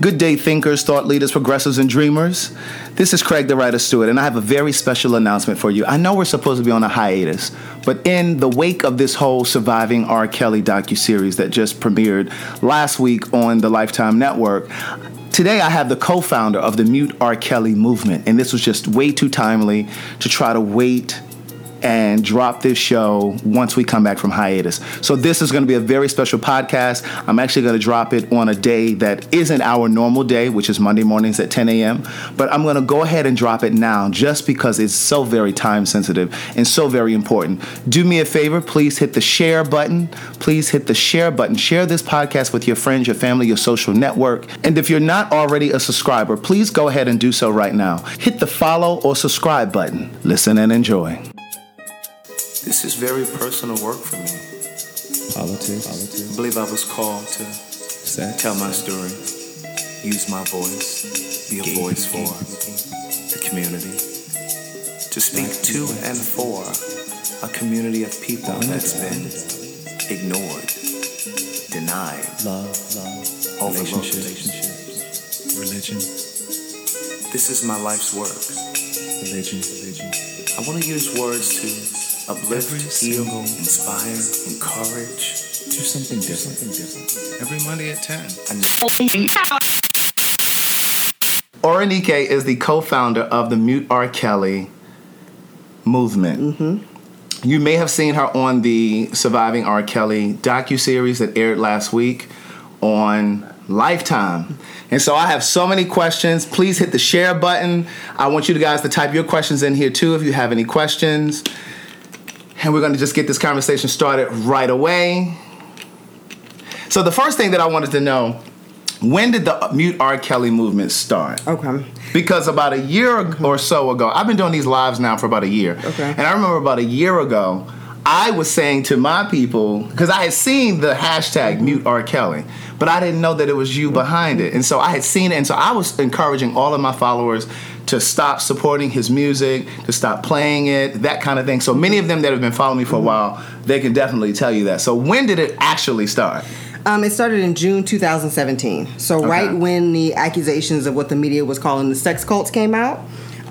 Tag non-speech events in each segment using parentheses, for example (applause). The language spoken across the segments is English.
Good day, thinkers, thought leaders, progressives, and dreamers. This is Craig the Writer Stewart, and I have a very special announcement for you. I know we're supposed to be on a hiatus, but in the wake of this whole Surviving R. Kelly docu-series that just premiered last week on the Lifetime Network, Today, I have the co founder of the Mute R. Kelly movement, and this was just way too timely to try to wait and drop this show once we come back from hiatus. So this is going to be a very special podcast. I'm actually going to drop it on a day that isn't our normal day, which is Monday mornings at 10 a.m. But I'm going to go ahead and drop it now just because it's so very time sensitive and so very important. Do me a favor, please hit the share button. Please hit the share button. Share this podcast with your friends, your family, your social network. And if you're not already a subscriber, please go ahead and do so right now. Hit the follow or subscribe button. Listen and enjoy. This is very personal work for me. Politics. Politics. I believe I was called to Sex. tell my story, use my voice, be a voice for the community, to speak Black to people. and for a community of people The that's been ignored, denied, Love. Love. Overlooked. Relationships. Religion. This is my life's work. Religion. Religion. I want to use words to uplift, Every heal, single- inspire, encourage. Do something different. Something different. Every Monday at 10. Oronike is the co-founder of the Mute R. Kelly movement. Mm-hmm. You may have seen her on the Surviving R. Kelly docu-series that aired last week on Lifetime. And so I have so many questions. Please hit the share button. I want you guys to type your questions in here too if you have any questions. And we're going to just get this conversation started right away. So the first thing that I wanted to know, when did the Mute R. Kelly movement start? Okay. Because about a year or so ago, I've been doing these lives now for about a year. Okay. And I remember about a year ago, I was saying to my people, because I had seen the hashtag mute R. Kelly, but I didn't know that it was you behind it. And so I had seen it, and so I was encouraging all of my followers to stop supporting his music, to stop playing it, that kind of thing. So many of them that have been following me for a while, they can definitely tell you that. So when did it actually start? Um, it started in June 2017. So right when the accusations of what the media was calling the sex cults came out,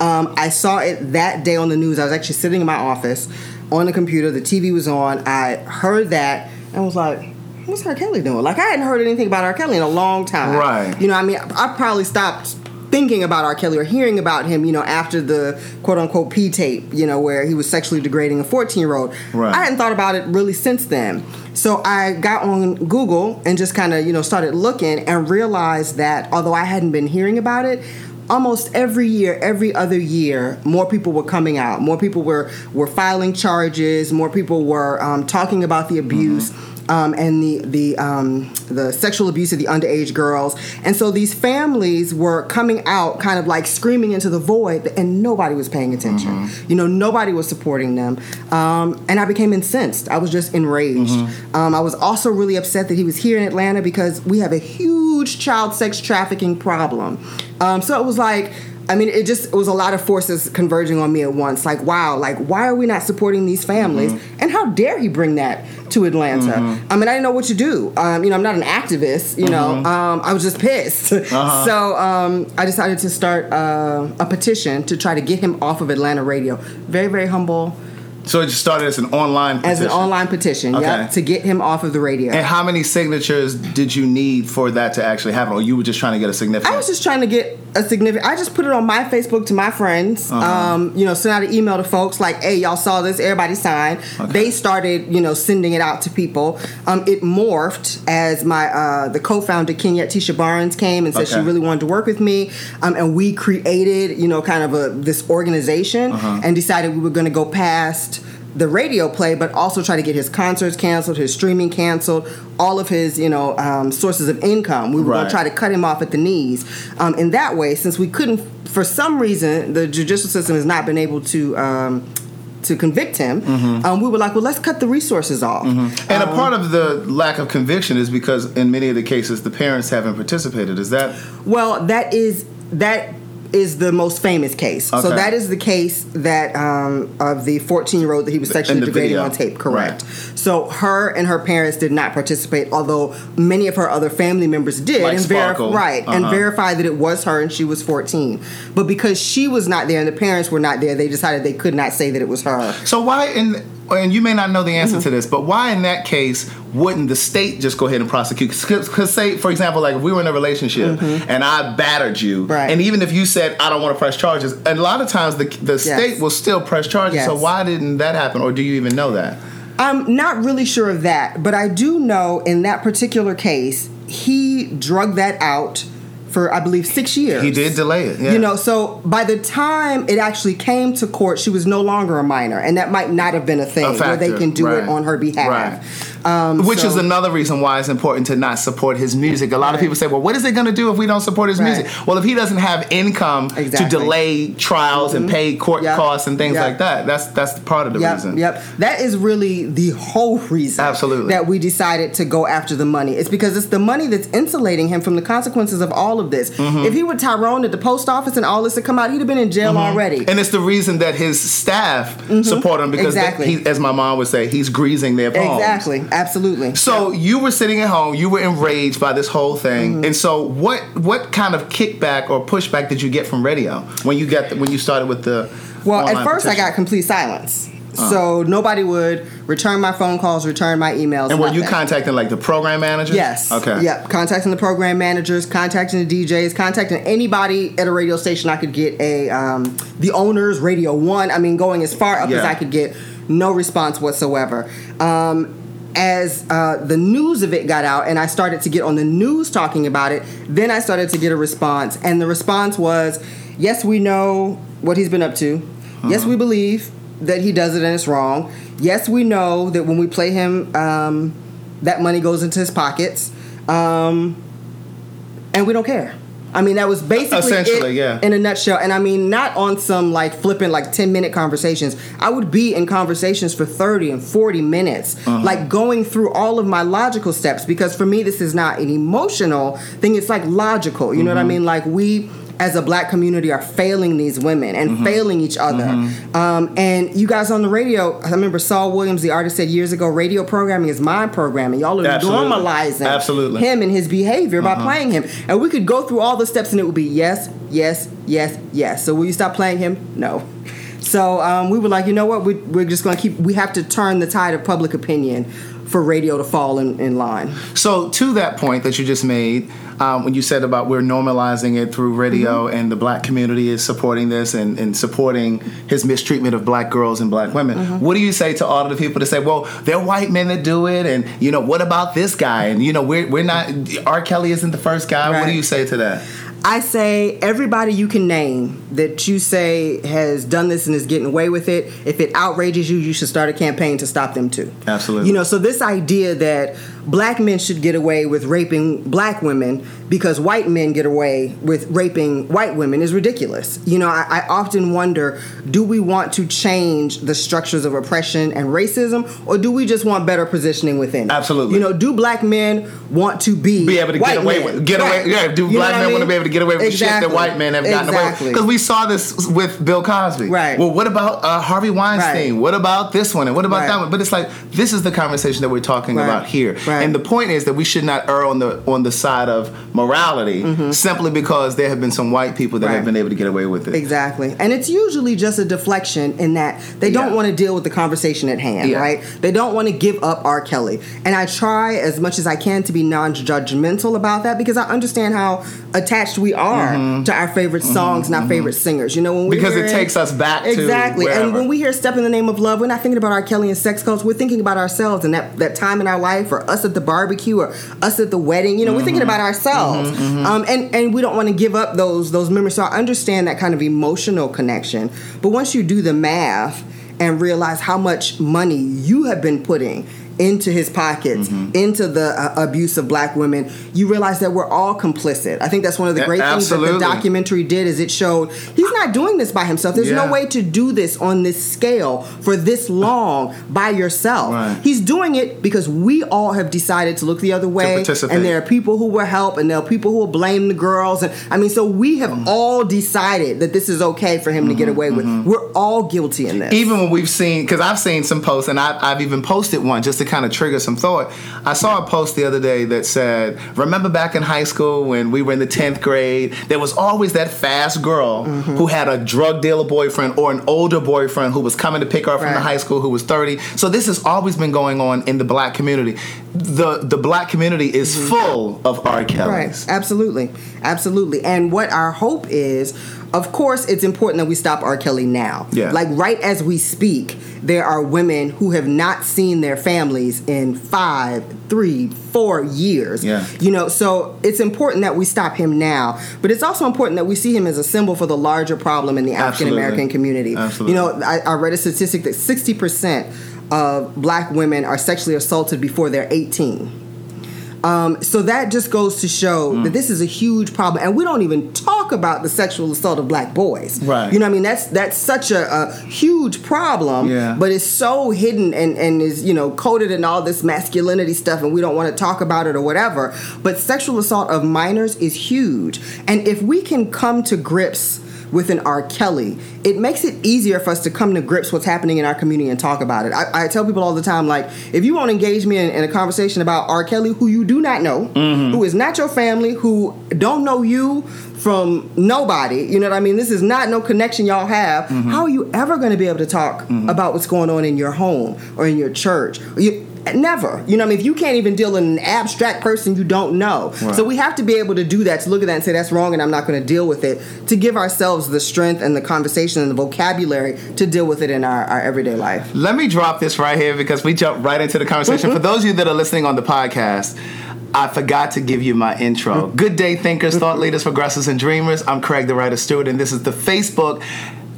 um, I saw it that day on the news. I was actually sitting in my office on the computer. The TV was on. I heard that and was like, "What's R. Kelly doing?" Like I hadn't heard anything about R. Kelly in a long time. Right. You know, I mean, I probably stopped thinking about R. Kelly or hearing about him, you know, after the quote unquote P tape, you know, where he was sexually degrading a 14 year old. Right. I hadn't thought about it really since then. So I got on Google and just kind of, you know, started looking and realized that although I hadn't been hearing about it, almost every year, every other year, more people were coming out. More people were were filing charges. More people were um, talking about the abuse. Um, and the the um, the sexual abuse of the underage girls, and so these families were coming out, kind of like screaming into the void, and nobody was paying attention. You know, nobody was supporting them, um, and I became incensed. I was just enraged. Um, I was also really upset that he was here in Atlanta because we have a huge child sex trafficking problem. Um, so it was like. I mean, it just it was a lot of forces converging on me at once. Like, wow, like why are we not supporting these families? And how dare he bring that to Atlanta? I mean, I didn't know what to do. Um, you know, I'm not an activist. You know, um, I was just pissed. (laughs) So um, I decided to start uh, a petition to try to get him off of Atlanta radio. Very, very humble. So it just started as an online As an petition. online petition, Okay. yeah, to get him off of the radio. And how many signatures did you need for that to actually happen, or you were just trying to get a significant? I was just trying to get a significant. I just put it on my Facebook to my friends. Uh-huh. Um, you know, sent out an email to folks like, "Hey, y'all saw this? Everybody sign." They started, you know, sending it out to people. Um, it morphed as my uh, the co-founder Kenyette Tisha Barnes came and said she really wanted to work with me, um, and we created, you know, kind of a this organization Uh-huh. and decided we were going to go past the radio play, but also try to get his concerts canceled, his streaming canceled, all of his, you know, um, sources of income. We were going to try to cut him off at the knees. Um, in that way, since we couldn't, for some reason, the judicial system has not been able to um, to convict him. Um, we were like, well, let's cut the resources off. and a part of the lack of conviction is because in many of the cases the parents haven't participated. Is that Well, that is that is the most famous case. So that is the case that um, of the 14 year old that he was sexually degrading video. on tape. Correct. So her and her parents did not participate, although many of her other family members did, Like and verify right and Uh-huh. verified that it was her and she was 14. But because she was not there and the parents were not there, they decided they could not say that it was her. So why in and you may not know the answer Mm-hmm. to this, but why in that case wouldn't the state just go ahead and prosecute? Because say, for example, like if we were in a relationship and I battered you, Mm-hmm. Right. and even if you said I don't want to press charges, and a lot of times the the state will still press charges. So why didn't that happen, or do you even know that? I'm not really sure of that, but I do know in that particular case, he drug that out for I believe six years. He did delay it. Yeah. You know, so by the time it actually came to court, she was no longer a minor, and that might not have been a thing A where they can do right. it on her behalf. Right. Um, Which so- is another reason why it's important to not support his music. A lot of people say, "Well, what is it going to do if we don't support his Right. music?" Well, if he doesn't have income Exactly. to delay trials and pay court Yep. costs and things Yep. like that, that's that's part of the Yep, reason. yep. That is really the whole reason Absolutely. that we decided to go after the money. It's because it's the money that's insulating him from the consequences of all of this. Mm-hmm. If he were Tyrone at the post office and all this had come out, he'd have been in jail already. Mm-hmm. And it's the reason that his staff support him because, they- he, as my mom would say, he's greasing their palms. exactly, absolutely. So you were sitting at home, you were enraged by this whole thing, Mm-hmm. and so what what kind of kickback or pushback did you get from radio when you got the, when you started with the? Well, at first I got complete silence. So nobody would return my phone calls, return my emails. And were you contacting like the program manager? Yes. Okay. Yep. Contacting the program managers, contacting the DJs, contacting anybody at a radio station I could get a um, the owners, Radio One. I mean, going as far up as I could get. No response whatsoever. Um, as uh, the news of it got out and I started to get on the news talking about it, then I started to get a response. And the response was, yes, we know what he's been up to. Yes, Uh-huh. we believe that he does it and it's wrong. Yes, we know that when we play him, um, that money goes into his pockets. Um, and we don't care. I mean, that was basically Essentially, yeah. in a nutshell. And I mean, not on some like flipping like 10 minute conversations. I would be in conversations for 30 and 40 minutes, Uh-huh. like going through all of my logical steps. Because for me, this is not an emotional thing, it's like logical. You know what I Mm-hmm. mean? Like, we as a black community are failing these women and Mm-hmm. failing each other. Um, and you guys on the radio, I remember Saul Williams, the artist, said years ago, radio programming is my programming. Y'all are Absolutely. normalizing Absolutely. him and his behavior by playing him. And we could go through all the steps and it would be yes, yes, yes, yes. So will you stop playing him? No. So um, we were like, you know what? We, we're just going to keep, we have to turn the tide of public opinion for radio to fall in, in line. So to that point that you just made, um, when you said about we're normalizing it through radio Mm-hmm. and the black community is supporting this and, and supporting his mistreatment of black girls and black women, Mm-hmm. what do you say to all of the people that say, well, they're white men that do it, and you know, what about this guy? And you know, we're we're not R. Kelly isn't the first guy. What do you say to that? I say everybody you can name that you say has done this and is getting away with it. If it outrages you, you should start a campaign to stop them too. Absolutely. You know, so this idea that black men should get away with raping black women because white men get away with raping white women is ridiculous. You know, I, I often wonder do we want to change the structures of oppression and racism or do we just want better positioning within? it? Absolutely. You know, do black men want to be be able to get away men? with get Right. away yeah do You black men I want to be able to get away with shit that white men have gotten away with Exactly. because we saw this with Bill Cosby Right. well what about uh, Harvey Weinstein Right. what about this one and what about Right. that one but it's like this is the conversation that we're talking about here Right. And the point is that we should not err on the on the side of morality simply because there have been some white people that Mm-hmm. Right. have been able to get away with it Exactly. And it's usually just a deflection in that they don't Yeah. want to deal with the conversation at hand, Yeah. right? They don't want to give up R. Kelly. And I try as much as I can to be non judgmental about that because I understand how attached we are to our favorite songs and our favorite singers. You know, when we Mm-hmm. because it takes us back to Exactly. And when we hear Step in the Name of Love, we're not thinking about R. Kelly and sex cults. We're thinking about ourselves and that, that time in our life or us at the barbecue or us at the wedding. You know, we're thinking Mm-hmm. about ourselves. Um, and, and we don't want to give up those those memories. So I understand that kind of emotional connection. But once you do the math and realize how much money you have been putting into his pockets, Mm-hmm. into the uh, abuse of black women, you realize that we're all complicit. I think that's one of the great things that the documentary did is it showed he's not doing this by himself. There's Yeah. no way to do this on this scale for this long by yourself. Right. He's doing it because we all have decided to look the other way. And there are people who will help and there are people who will blame the girls. And I mean, so we have Mm. all decided that this is okay for him to Mm-hmm, get away with. We're all guilty in this. even when we've seen because i've seen some posts and I, i've even posted one just to kind of trigger some thought i saw a post the other day that said remember back in high school when we were in the 10th grade there was always that fast girl Mm-hmm. who had a drug dealer boyfriend or an older boyfriend who was coming to pick her up from the high school who was 30 so this has always been going on in the black community the the black community is full of r kellys Right. Absolutely. Absolutely. And what our hope is, of course, it's important that we stop R. Kelly now. Yeah. Like right as we speak, there are women who have not seen their families in five, three, four years. Yeah. You know, so it's important that we stop him now. But it's also important that we see him as a symbol for the larger problem in the African American community. Absolutely. You know, I, I read a statistic that 60% of black women are sexually assaulted before they're 18. Um, so that just goes to show Mm. that this is a huge problem, and we don't even talk about the sexual assault of black boys. Right. You know, what I mean, that's that's such a, a huge problem. Yeah. But it's so hidden and and is you know coded in all this masculinity stuff, and we don't want to talk about it or whatever. But sexual assault of minors is huge, and if we can come to grips with an R. Kelly, it makes it easier for us to come to grips what's happening in our community and talk about it. I, I tell people all the time, like, if you want to engage me in, in a conversation about R. Kelly, who you do not know, mm-hmm. who is not your family, who don't know you from nobody, you know what I mean? This is not no connection y'all have. Mm-hmm. How are you ever going to be able to talk mm-hmm. about what's going on in your home or in your church? You, Never. You know, what I mean, if you can't even deal with an abstract person you don't know. Right. So we have to be able to do that, to look at that and say that's wrong and I'm not going to deal with it, to give ourselves the strength and the conversation and the vocabulary to deal with it in our, our everyday life. Let me drop this right here because we jump right into the conversation. For (laughs) those of you that are listening on the podcast, I forgot to give you my intro. Mm-hmm. Good day, thinkers, thought mm-hmm. leaders, progressives, and dreamers. I'm Craig the Writer Stewart, and this is the Facebook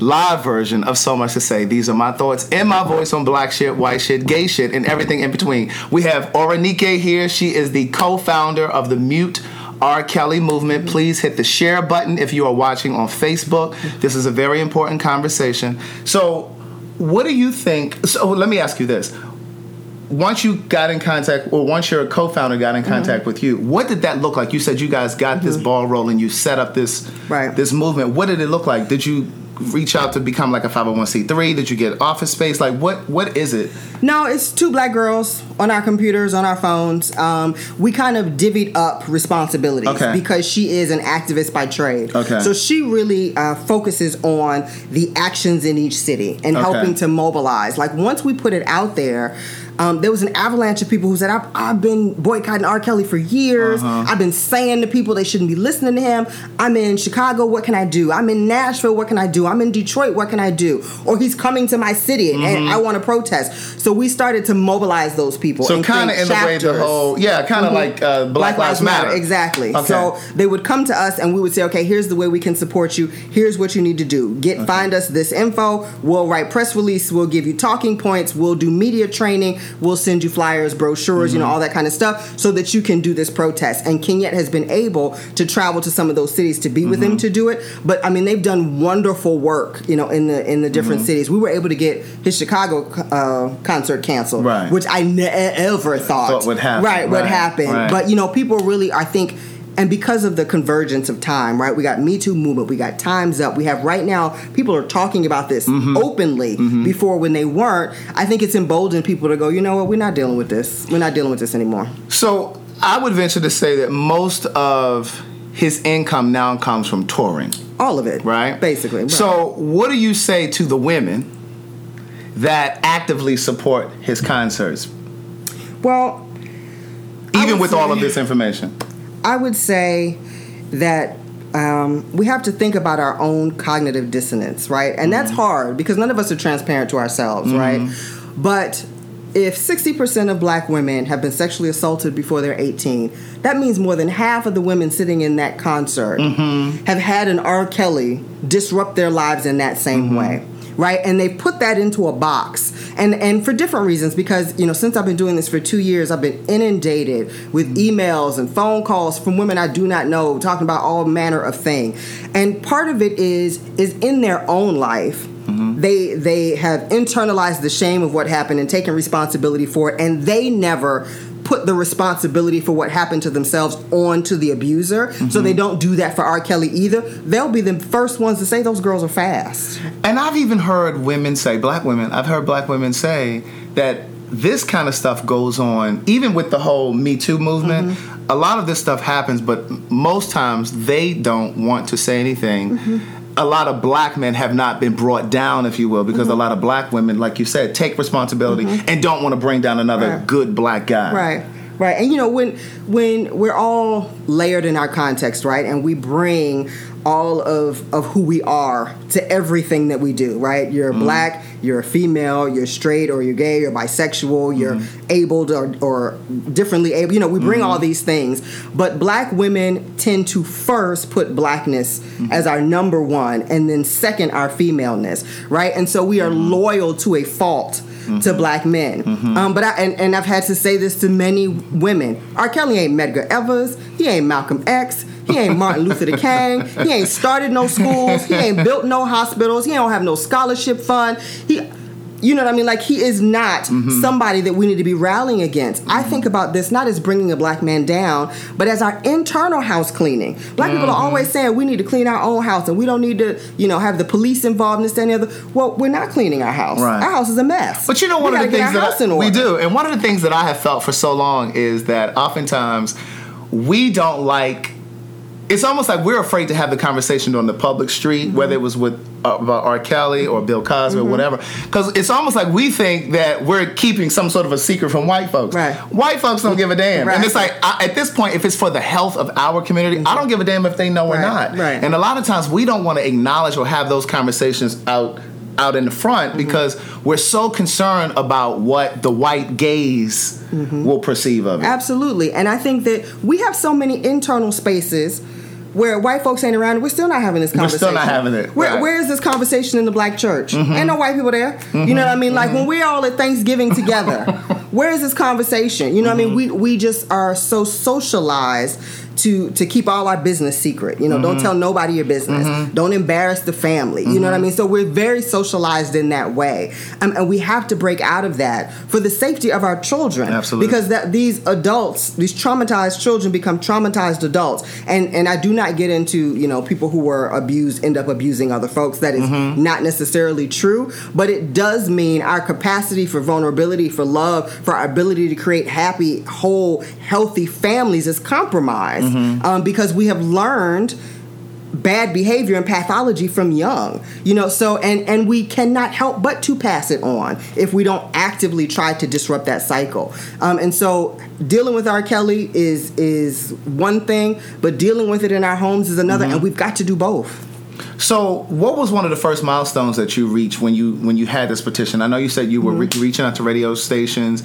live version of So Much to Say. These are my thoughts and my voice on black shit, white shit, gay shit, and everything in between. We have Oronike here. She is the co-founder of the Mute R. Kelly movement. Please hit the share button if you are watching on Facebook. This is a very important conversation. So, what do you think? So, let me ask you this. Once you got in contact, or once your co-founder got in contact mm-hmm. with you, what did that look like? You said you guys got this mm-hmm. ball rolling. You set up this Right. this movement. What did it look like? Did you reach out to become like a 501c3? Did you get office space? Like what what is it? No, it's two black girls on our computers, on our phones. Um, we kind of divvied up responsibilities Okay. because she is an activist by trade. Okay. So she really uh, focuses on the actions in each city and Okay. helping to mobilize. Like once we put it out there, um, there was an avalanche of people who said, I've, I've been boycotting R. Kelly for years. Uh-huh. I've been saying to people they shouldn't be listening to him. I'm in Chicago, what can I do? I'm in Nashville, what can I do? I'm in Detroit, what can I do? Or he's coming to my city and Mm-hmm. I want to protest. So we started to mobilize those people. So and kind of in the way the whole yeah, kind of like uh, Black, Lives Matter. Exactly. Okay. So they would come to us and we would say, okay, here's the way we can support you. Here's what you need to do. Get find us this info. We'll write press release. We'll give you talking points. We'll do media training. We'll send you flyers, brochures, you know, mm-hmm. all that kind of stuff, so that you can do this protest. And Kenyette has been able to travel to some of those cities to be with them mm-hmm. to do it. But I mean, they've done wonderful work, you know, in the in the different mm-hmm. cities. We were able to get his Chicago uh, concert canceled, Right. which I never thought, Thought would happen. Right, would Right, happen. right. But you know, people really, I think, and because of the convergence of time, right? We got Me Too movement, we got Times Up, we have right now people are talking about this Mm-hmm. openly before when they weren't. I think it's emboldened people to go, you know what, we're not dealing with this. We're not dealing with this anymore. So I would venture to say that most of his income now comes from touring. All of it, right? Basically. right. So, what do you say to the women that actively support his concerts, well, even with all of this information? I would say that um, we have to think about our own cognitive dissonance, right? And that's mm-hmm. hard because none of us are transparent to ourselves, mm-hmm. right? But if 60% of black women have been sexually assaulted before they're 18, that means more than half of the women sitting in that concert mm-hmm. have had an R. Kelly disrupt their lives in that same way. Right, and they put that into a box, and and for different reasons because you know since I've been doing this for two years, I've been inundated with emails and phone calls from women I do not know talking about all manner of thing, and part of it is is in their own life. Mm-hmm. They they have internalized the shame of what happened and taken responsibility for it, and they never put the responsibility for what happened to themselves onto the abuser. So they mm-hmm. don't do that for R. Kelly either. They'll be the first ones to say those girls are fast. And I've even heard women say, black women, I've heard black women say that this kind of stuff goes on, even with the whole Me Too movement. Mm-hmm. A lot of this stuff happens, but most times they don't want to say anything. Mm-hmm. A lot of black men have not been brought down, if you will, because a mm-hmm. lot of black women, like you said, take responsibility mm-hmm. and don't want to bring down another Right. good black guy. Right. Right. And you know, when when we're all layered in our context, right? And we bring all of of who we are to everything that we do, right? You're mm-hmm. black, you're a female, you're straight or you're gay, you're bisexual, you're mm-hmm. abled or, or differently able. You know, we bring mm-hmm. all these things, but black women tend to first put blackness as our number one and then second our femaleness, right? And so we are loyal to a fault to black men. Um, but I and, and I've had to say this to many women. R. Kelly ain't Medgar Evers. He ain't Malcolm X. He ain't Martin Luther King. He ain't started no schools. He ain't built no hospitals. He don't have no scholarship fund. He you know what I mean? Like he is not mm-hmm. somebody that we need to be rallying against. I mm-hmm. think about this not as bringing a black man down, but as our internal house cleaning. Black people are mm-hmm. always saying we need to clean our own house and we don't need to, you know, have the police involved in this and the other. Well, we're not cleaning our house. Right. Our house is a mess. But you know, We one of the things that I- we do, and one of the things that I have felt for so long is that oftentimes we don't like. It's almost like we're afraid to have the conversation on the public street, Mm-hmm. whether it was with about R. Kelly or Bill Cosby Mm-hmm. or whatever, because it's almost like we think that we're keeping some sort of a secret from white folks. Right. White folks don't give a damn, Right. and it's like I, at this point, if it's for the health of our community, I don't give a damn if they know or not. right. And a lot of times we don't want to acknowledge or have those conversations out out in the front Mm-hmm. because we're so concerned about what the white gaze Mm-hmm. will perceive of it. Absolutely. And I think that we have so many internal spaces where white folks ain't around. We're still not having this conversation. We're still not having it, Where, right. Mm-hmm. where is this conversation in the black church? Ain't no white people there. You know what I mean? Like when we're all at Thanksgiving together, (laughs) where is this conversation? You know what I mean? Mm-hmm. We we just are so socialized to to keep all our business secret. You know, Mm-hmm. don't tell nobody your business. Don't embarrass the family. You know Mm-hmm. what I mean? So we're very socialized in that way, um, and we have to break out of that for the safety of our children. Absolutely. because that these adults, these traumatized children, become traumatized adults, and and I do not get into you know people who were abused end up abusing other folks. That is Mm-hmm. not necessarily true, but it does mean our capacity for vulnerability, for love, for our ability to create happy, whole, healthy families is compromised Mm-hmm. um, because we have learned bad behavior and pathology from young you know so and and we cannot help but to pass it on if we don't actively try to disrupt that cycle um, and so dealing with r kelly is is one thing but dealing with it in our homes is another and we've got to do both So, what was one of the first milestones that you reached when you when you had this petition? I know you said you were Mm-hmm. re- reaching out to radio stations.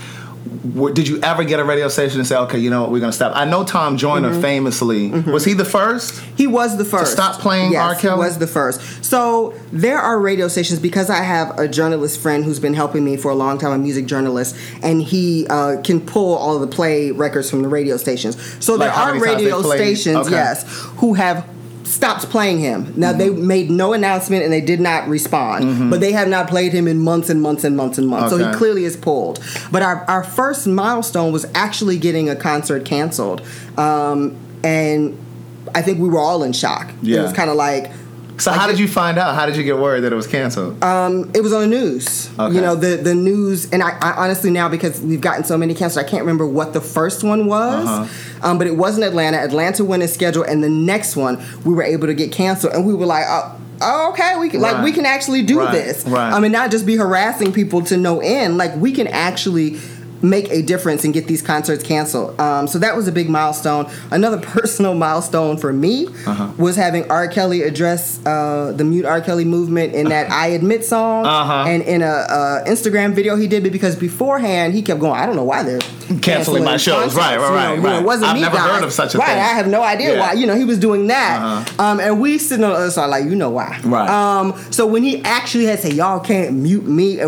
Did you ever get a radio station and say, "Okay, you know what, we're going to stop"? I know Tom Joyner Mm-hmm. famously was he the first? He was the first. to stop playing yes, R. Kelly? He was the first. So there are radio stations because I have a journalist friend who's been helping me for a long time, a music journalist, and he uh, can pull all the play records from the radio stations. So Like there are many times they radio stations, Okay. yes, who have stopped playing him. Now they Mm-hmm. made no announcement and they did not respond, but they have not played him in months and months and months and months. So he clearly is pulled. But our, our first milestone was actually getting a concert canceled. Um, and I think we were all in shock. It was kind of like, So, how did you find out? How did you get word that it was canceled? it was on the news. Okay. You know, the the news, and I, I honestly now because we've gotten so many canceled, I can't remember what the first one was. Uh-huh. Um, but it wasn't Atlanta. Atlanta went as scheduled, and the next one we were able to get canceled, and we were like, oh. Oh, okay. We can like we can actually do Right, this. right. I mean, not just be harassing people to no end. Like we can actually make a difference and get these concerts canceled. Um, so that was a big milestone. Another (laughs) personal milestone for me Uh-huh. was having R. Kelly address uh, the mute R. Kelly movement in that (laughs) "I Admit" song Uh-huh. and in a, uh Instagram video he did. Because beforehand he kept going, I don't know why they're Canceling my shows. concerts." Right, right, You know, right, you know, right. It wasn't I've me, never guys. heard of such a right, thing. I have no idea Yeah. why. You know, he was doing that. Uh-huh. Um, and we sitting on the other side like, you know why. Right. Um, so when he actually had to say, y'all can't mute me, we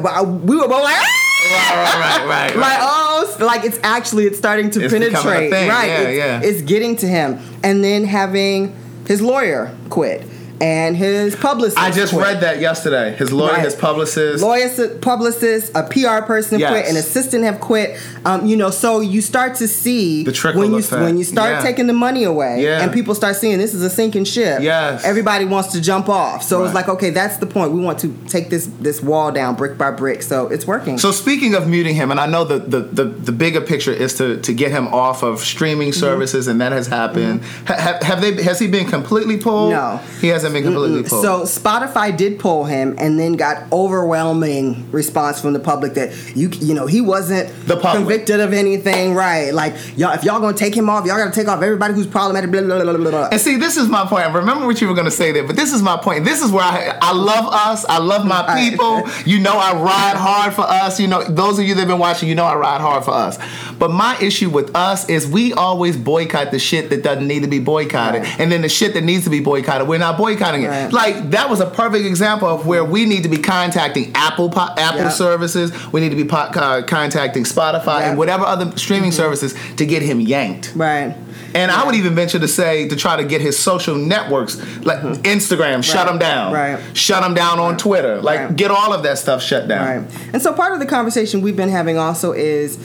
were both like, "Ah!" Right, right, right, right. like oh like it's actually it's starting to It's penetrate right Yeah, it's, yeah. it's getting to him and then having his lawyer quit and his publicist I just quit. read that yesterday. His lawyer, Right. his publicist. Lawyer, publicist, a PR person Yes. quit, an assistant have quit. Um, you know, so you start to see The trickle when you effect. when you start Yeah. taking the money away, Yeah. and people start seeing this is a sinking ship. Yes. everybody wants to jump off. So it's like, okay, that's the point. We want to take this this wall down brick by brick. So it's working. So speaking of muting him, and I know the, the, the, the bigger picture is to, to get him off of streaming Mm-hmm. services, and that has happened. Ha- have, have they? Has he been completely pulled? No. he hasn't been completely pulled. So Spotify did pull him, and then got overwhelming response from the public that you you know he wasn't The public. convicted of anything, right? Like y'all, if y'all gonna take him off, y'all gotta take off everybody who's problematic. Blah blah blah blah. blah. And see, this is my point. I remember what you were going to say there, but this is my point. This is where I, I love us. I love my people. (laughs) You know, I ride hard for us. You know, those of you that have been watching, you know, I ride hard for us. But my issue with us is we always boycott the shit that doesn't need to be boycotted, Right. and then the shit that needs to be boycotted, we're not boycotting it. Right. Like that was a perfect example of where we need to be contacting Apple po- Apple Yeah. services. We need to be po- uh, contacting Spotify Yeah. and whatever other streaming services to get him yanked. Right. And I would even venture to say to try to get his social networks, like Instagram, shut Right. him down. Right. Shut him down on Twitter. Like, Right. get all of that stuff shut down. Right. And so part of the conversation we've been having also is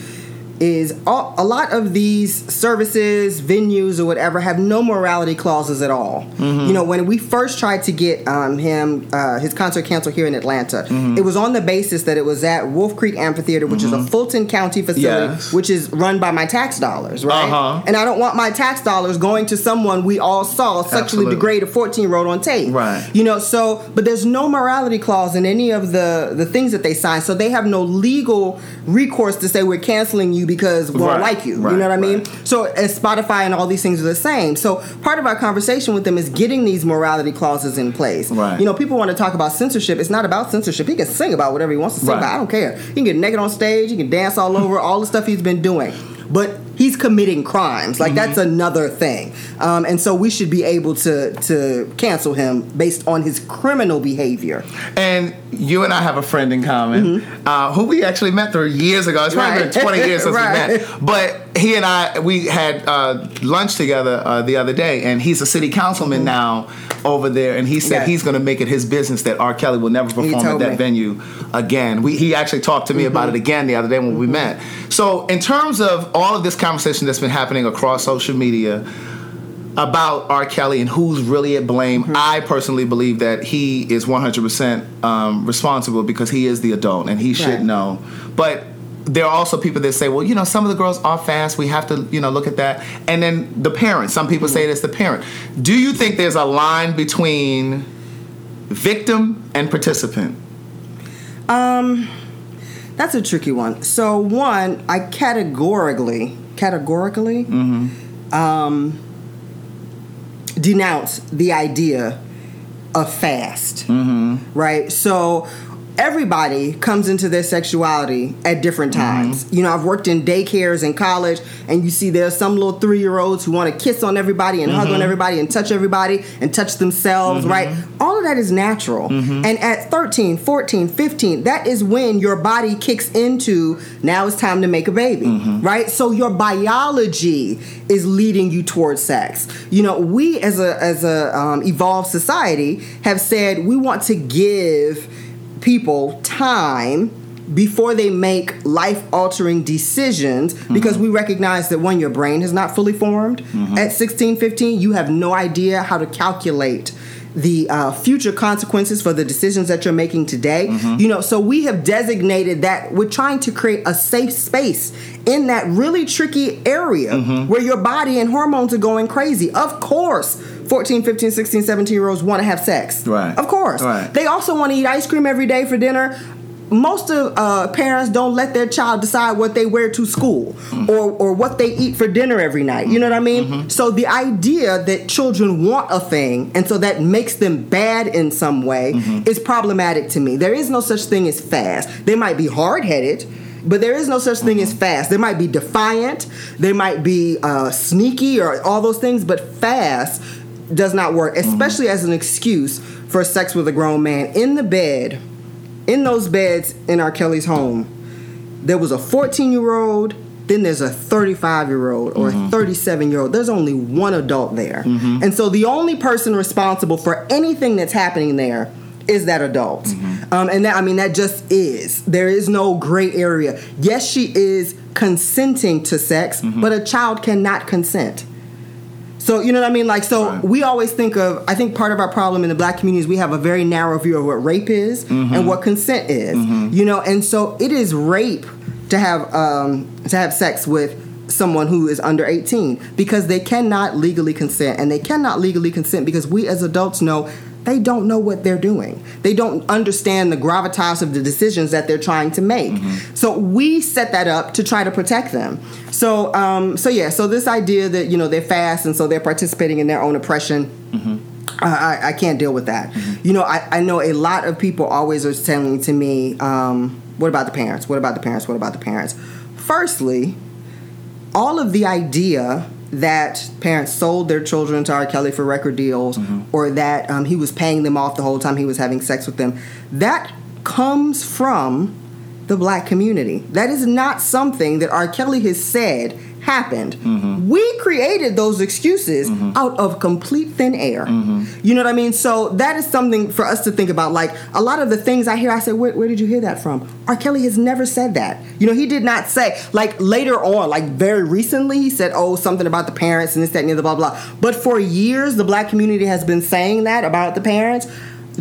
is all, a lot of these services, venues, or whatever have no morality clauses at all. Mm-hmm. You know, when we first tried to get um, him uh, his concert canceled here in Atlanta, Mm-hmm. it was on the basis that it was at Wolf Creek Amphitheater, which is a Fulton County facility, Yes. which is run by my tax dollars, right? Uh-huh. And I don't want my tax dollars going to someone we all saw sexually Absolutely. degrade a 14 year old on tape. Right. You know, so but there's no morality clause in any of the the things that they sign, so they have no legal recourse to say we're canceling you because we don't Right, like you. right, you know what I mean? right. So as Spotify and all these things are the same. So part of our conversation with them is getting these morality clauses in place. Right. You know, people want to talk about censorship. It's not about censorship. He can sing about whatever he wants to sing about. I don't care. He can get naked on stage. He can dance all over. all the stuff he's been doing. But he's committing crimes. Like that's Mm-hmm. another thing. Um, and so we should be able to to cancel him based on his criminal behavior. And you and I have a friend in common uh, who we actually met through years ago. It's probably Mm-hmm. Right. been 20 years (laughs) since Right. we met. But he and I, we had uh, lunch together uh, the other day, and he's a city councilman now over there. And he said Mm-hmm. Yeah. he's going to make it his business that R. Kelly will never perform at that me. venue again. We, he actually talked to me about Mm-hmm. it again the other day when we met. So, in terms of all of this conversation that's been happening across social media, about R. Kelly and who's really at blame. Mm-hmm. I personally believe that he is 100% um, responsible because he is the adult and he should know. But there are also people that say, well, you know, some of the girls are fast. We have to, you know, look at that. And then the parents. Some people say it's the parent. Do you think there's a line between victim and participant? Um, that's a tricky one. So one, I categorically, categorically, um, denounce the idea of fast. Right. So everybody comes into their sexuality at different mm-hmm. times. You know, I've worked in daycares in college, and you see there's some little three year olds who want to kiss on everybody and hug on mm-hmm. everybody and touch everybody and touch themselves, right? Mm-hmm. All of that is natural. And at 13, 14, 15, that is when your body kicks into now it's time to make a baby, right? So your biology is leading you towards sex. You know, we as a as a um, evolved society have said we want to give people time before they make life altering decisions mm-hmm. because we recognize that when your brain is not fully formed. Mm-hmm. At 16 15 you have no idea how to calculate the uh, future consequences for the decisions that you're making today. Mm-hmm. You know so we have designated that we're trying to create a safe space in that really tricky area where your body and hormones are going crazy. Of course 14 15 16 17 year olds want to have sex Right. of course Right. they also want to eat ice cream every day for dinner. most of uh, parents don't let their child decide what they wear to school or, or what they eat for dinner every night. You know what I mean? So the idea that children want a thing and so that makes them bad in some way is problematic to me. There is no such thing as fast. They might be hard headed. But there is no such thing as fast. They might be defiant, they might be uh, sneaky, or all those things. But fast does not work, mm-hmm. especially as an excuse for sex with a grown man in the bed in those beds in R. Kelly's home, there was a 14 year old, then there's a 35 year old or a mm-hmm. 37 year old. There's only one adult there. Mm-hmm. And so the only person responsible for anything that's happening there is that adult. Um, and that, I mean, that just is. There is no gray area. Yes, she is consenting to sex, but a child cannot consent. So you know what I mean? Like so Right. we always think of I think part of our problem in the black community is we have a very narrow view of what rape is and what consent is. You know, and so it is rape to have um, to have sex with someone who is under 18 because they cannot legally consent and they cannot legally consent because we as adults know they don't know what they're doing. They don't understand the gravitas of the decisions that they're trying to make. So we set that up to try to protect them. So um, so yeah, so this idea that you know they're fast and so they're participating in their own oppression. I, I- I can't deal with that. You know, I, I know a lot of people always are telling to me, um, what about the parents? What about the parents? What about the parents? Firstly, all of the idea that parents sold their children to R. Kelly for record deals or that um, he was paying them off the whole time he was having sex with them, that comes from the black community. That is not something that R. Kelly has said happened. Mm-hmm. We created those excuses mm-hmm. out of complete thin air. Mm-hmm. You know what I mean? So that is something for us to think about. Like a lot of the things I hear, I say, where, where did you hear that from? R. Kelly has never said that. You know, he did not say, like later on, like very recently, he said, oh, something about the parents and this, that, and the other, blah, blah. But for years, the black community has been saying that about the parents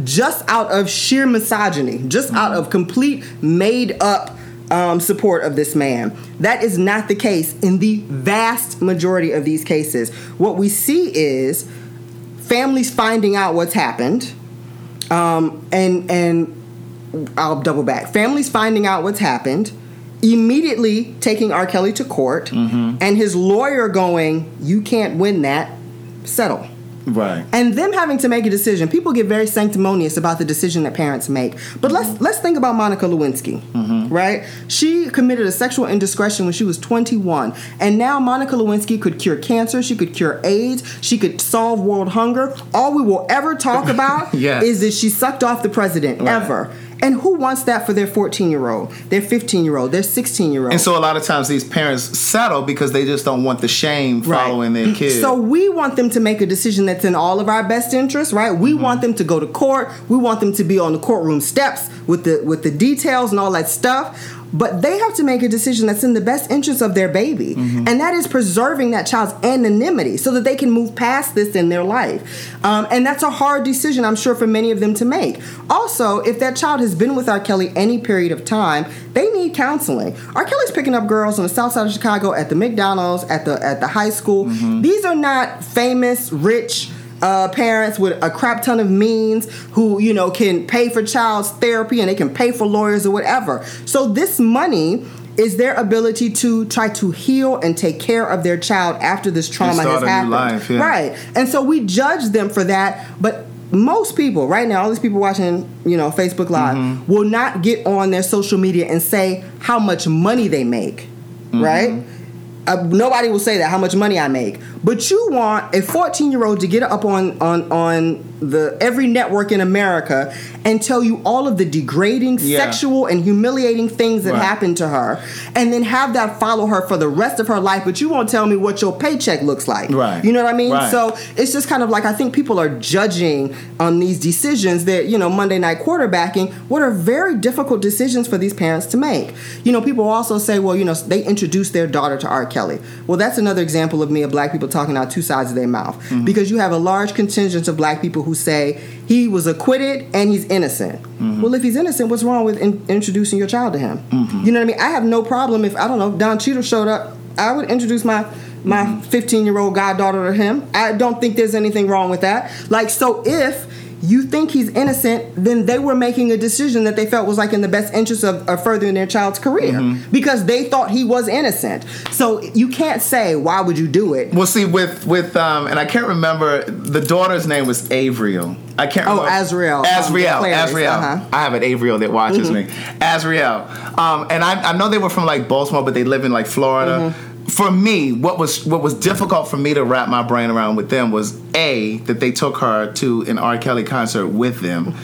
just out of sheer misogyny, just out of complete made up um, support of this man. That is not the case in the vast majority of these cases. What we see is families finding out what's happened, um, and and I'll double back. Families finding out what's happened, immediately taking R. Kelly to court, and his lawyer going, "You can't win that. Settle." Right. and them having to make a decision. People get very sanctimonious about the decision that parents make. But let's let's think about Monica Lewinsky, mm-hmm. right? She committed a sexual indiscretion when she was 21, and now Monica Lewinsky could cure cancer. She could cure AIDS. She could solve world hunger. All we will ever talk about (laughs) Yes. is that she sucked off the president Right. ever. And who wants that for their 14 year old, their 15 year old, their 16 year old? And so a lot of times these parents settle because they just don't want the shame Right. following their kids. So we want them to make a decision that's in all of our best interest, right? We Mm-hmm. want them to go to court. We want them to be on the courtroom steps with the with the details and all that stuff. But they have to make a decision that's in the best interest of their baby, Mm-hmm. and that is preserving that child's anonymity so that they can move past this in their life. Um, and that's a hard decision, I'm sure, for many of them to make. Also, if that child has been with R. Kelly any period of time, they need counseling. R. Kelly's picking up girls on the south side of Chicago at the McDonald's, at the at the high school. These are not famous, rich uh, parents with a crap ton of means who you know can pay for child's therapy and they can pay for lawyers or whatever. So this money is their ability to try to heal and take care of their child after this trauma has happened. life, yeah. Right. And so we judge them for that, but most people right now, all these people watching, you know, Facebook Live, Mm-hmm. will not get on their social media and say how much money they make, Mm-hmm. right? Uh, nobody will say that how much money I make, but you want a 14 year old to get up on on on the every network in America and tell you all of the degrading, Yeah. sexual, and humiliating things that Right. happened to her, and then have that follow her for the rest of her life. But you won't tell me what your paycheck looks like, Right. You know what I mean? Right. So it's just kind of like I think people are judging on these decisions that you know Monday night quarterbacking. What are very difficult decisions for these parents to make. You know, people also say, well, you know, they introduced their daughter to R. Kelly. Well, that's another example of me of black people talking out two sides of their mouth Mm-hmm. because you have a large contingent of black people who say he was acquitted and he's innocent. Mm-hmm. Well, if he's innocent, what's wrong with in- introducing your child to him? You know what I mean? I have no problem if I don't know Don Cheadle showed up. I would introduce my my 15 year old goddaughter to him. I don't think there's anything wrong with that. Like, so if you think he's innocent, then they were making a decision that they felt was like in the best interest of, of furthering their child's career Mm-hmm. because they thought he was innocent. So you can't say why would you do it. Well, see, with with um, and I can't remember the daughter's name was Avriel. I can't. Oh, remember. Azriel, um, Azriel. Clarice, Azriel. uh-huh. I have an Avriel that watches me. Azriel. Um, and I, I know they were from like Baltimore, but they live in like Florida. For me, what was what was difficult for me to wrap my brain around with them was a that they took her to an R. Kelly concert with them.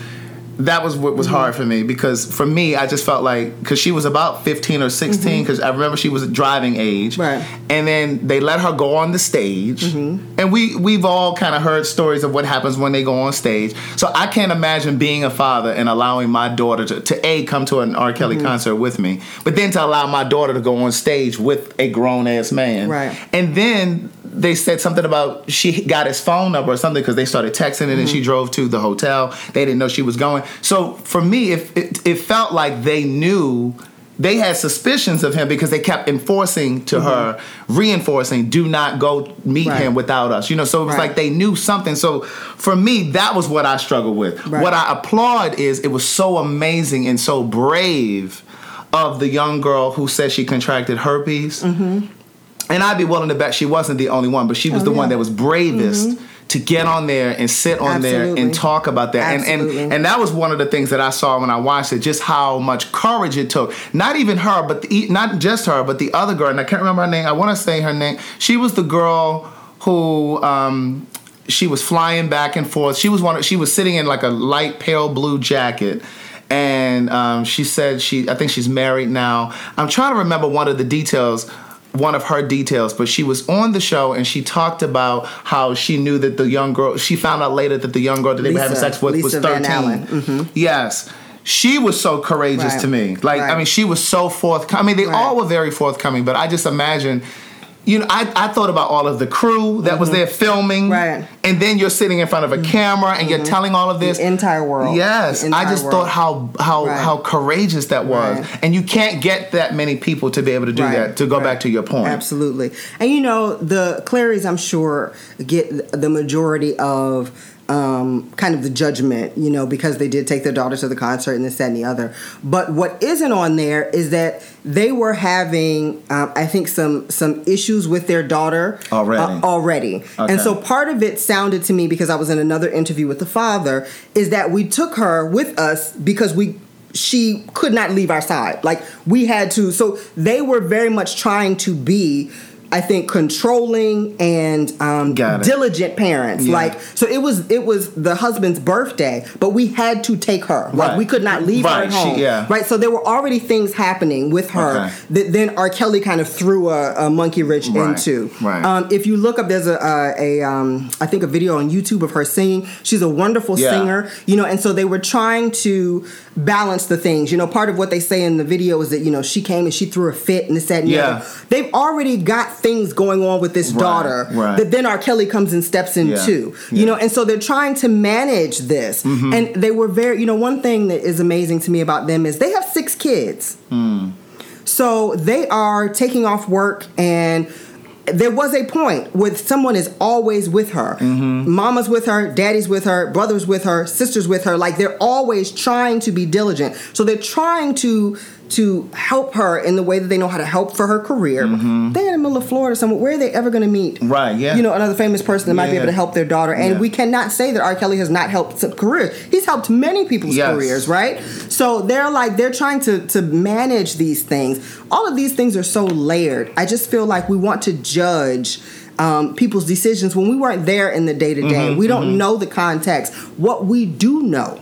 That was what was hard for me because for me, I just felt like because she was about fifteen or sixteen mm-hmm. because I remember she was driving age, Right. and then they let her go on the stage. Mm-hmm. And we we've all kind of heard stories of what happens when they go on stage. So i can't imagine being a father and allowing my daughter to, to a come to an r. Kelly mm-hmm. concert with me but then to allow my daughter to go on stage with a grown-ass man. Right. and then they said something about she got his phone number or something because they started texting it and she drove to the hotel. They didn't know she was going so for me if it, it felt like they knew they had suspicions of him because they kept enforcing to mm-hmm. her, reinforcing, do not go meet Right. him without us. You know, so it was Right. like they knew something. So for me, that was what I struggled with. Right. What I applaud is it was so amazing and so brave of the young girl who said she contracted herpes. Mm-hmm. And I'd be willing to bet she wasn't the only one, but she was Oh, the yeah. one that was bravest mm-hmm. To get on there and sit on there and talk about that. And, Absolutely. and and that was one of the things that I saw when I watched it, just how much courage it took. Not even her, but the, not just her, but the other girl, and I can't remember her name. I want to say her name. She was the girl who um, she was flying back and forth. She was one. Of, she was sitting in like a light pale blue jacket. And um, she said she, I think she's married now. I'm trying to remember one of the details one of her details, but she was on the show and she talked about how she knew that the young girl. She found out later that the young girl that they were having sex with was Lisa thirteen. Allen. Mhm. Yes. She was so courageous Right. to me. Like, I mean, she was so forthcoming. I mean, they Right. all were very forthcoming, but I just imagine, you know, I, I thought about all of the crew that was there filming. Mm-hmm. Right. And then you're sitting in front of a camera and you're telling all of this. The entire world. Yes, The I just world. thought how how Right. how courageous that was, Right. and you can't get that many people to be able to do Right, that. To go back to your point, Absolutely. And you know, the Clarys, I'm sure, get the majority of um, kind of the judgment, you know, because they did take their daughter to the concert and this, that, and the other. But what isn't on there is that they were having, um, I think, some some issues with their daughter Already. uh, already. Okay. And so part of it sounded to me because I was in another interview with the father is that we took her with us because we she could not leave our side. Like we had to so they were very much trying to be I think controlling and um, diligent parents. Yeah. Like so, it was it was the husband's birthday, but we had to take her. Like Right. we could not leave her Right, at she- home. yeah. Right. So there were already things happening with her Okay. that then R. Kelly kind of threw a, a monkey wrench Right, into. right. Um, if you look up, there's a, a, a um, I think a video on YouTube of her singing. She's a wonderful Yeah. singer, you know, and so they were trying to balance the things. You know, part of what they say in the video is that you know she came and she threw a fit and this that and the Yeah. other. They've already got things going on with this Right, daughter right. that then R. Kelly comes and steps into. Yeah, You yeah. know, and so they're trying to manage this. Mm-hmm. And they were very, you know, one thing that is amazing to me about them is they have six kids. Hmm. So they are taking off work and there was a point where someone is always with her. Mm-hmm. Mama's with her, daddy's with her, brother's with her, sister's with her. Like they're always trying to be diligent. So they're trying to to help her in the way that they know how to help for her career. They're in the middle of Florida somewhere. Where are they ever going to meet? Mm-hmm. Right, yeah. You know, another famous person that might be able to help their daughter. And Yeah. we cannot say that R. Kelly has not helped some careers. He's helped many people's Yes. careers, right? So they're like they're trying to to manage these things. All of these things are so layered. I just feel like we want to judge um, people's decisions when we weren't there in the day to day. Mm-hmm, We don't know the context. What we do know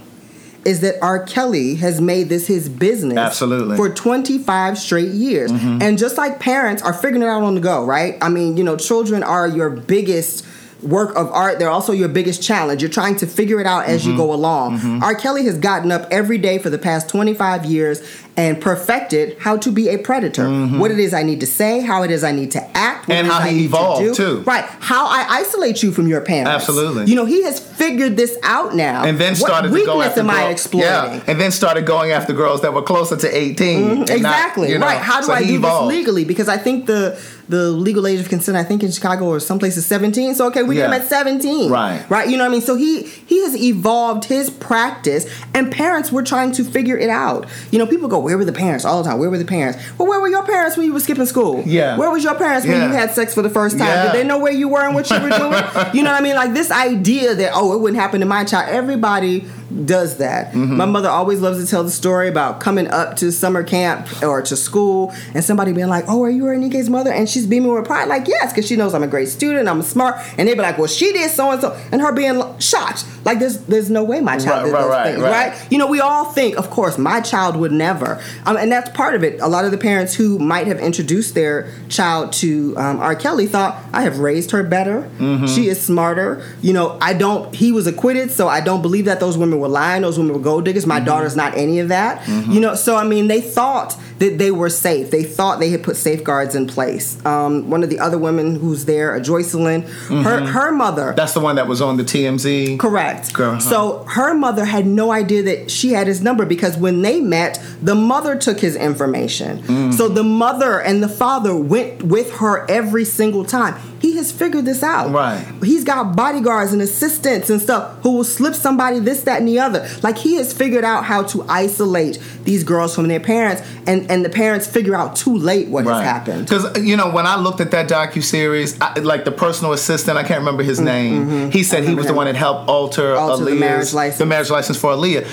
is that R. Kelly has made this his business Absolutely. for 25 straight years. Mm-hmm. And just like parents are figuring it out on the go, right? I mean, you know, children are your biggest work of art. They're also your biggest challenge. You're trying to figure it out as Mm-hmm. you go along. R. Kelly has gotten up every day for the past 25 years and perfected how to be a predator. What it is I need to say, how it is I need to act, what Mm-hmm. And how I he evolved, to too. Right. How I isolate you from your parents. Absolutely. You know, he has figured this out now. and then started what to go after am I girls- exploiting? Yeah, and then started going after girls that were closer to 18. and not, Exactly. you know, right. How do so I do evolved. this legally? Because I think the the legal age of consent, I think in Chicago or someplace is 17. So okay, we get him at 17. Right. Right. You know what I mean? So he he has evolved his practice and parents were trying to figure it out. You know, people go, Where were the parents all the time? Where were the parents? Well, where were your parents when you were skipping school? Yeah. Where was your parents when Yeah. you had sex for the first time? Yeah. Did they know where you were and what you were doing? (laughs) you know what I mean? Like this idea that, oh, it wouldn't happen to my child. Everybody does that. Mm-hmm. My mother always loves to tell the story about coming up to summer camp or to school and somebody being like, "Oh, are you Oronike's mother?" And she's beaming with pride, like, "Yes," because she knows I'm a great student, I'm smart, and they'd be like, "Well, she did so and so," and her being shocked, like, "There's there's no way my child Right, did right, those right, things, right. right. You know, we all think, of course, my child would never, um, and that's part of it. A lot of the parents who might have introduced their child to um, R. Kelly thought, "I have raised her better. Mm-hmm. She is smarter." You know, I don't. He was acquitted, so I don't believe that those women were lying. Those women were gold diggers. Mm-hmm. My daughter's not any of that. You know, so I mean, they thought that they were safe. They thought they had put safeguards in place. Um, one of the other women who's there, a Joycelyn, her her mother. That's the one that was on the TMZ. Correct. Girl, huh. So her mother had no idea that she had his number because when they met, the mother took his information. Mm. So the mother and the father went with her every single time. He has figured this out. Right. He's got bodyguards and assistants and stuff who will slip somebody this, that, and the other. Like he has figured out how to isolate these girls from their parents, and and the parents figure out too late what has happened. Because you know, when I looked at that docu series, like the personal assistant, I can't remember his name. He said he was the Mm-hmm. one that helped alter, Alter the marriage license. the marriage license for Aaliyah.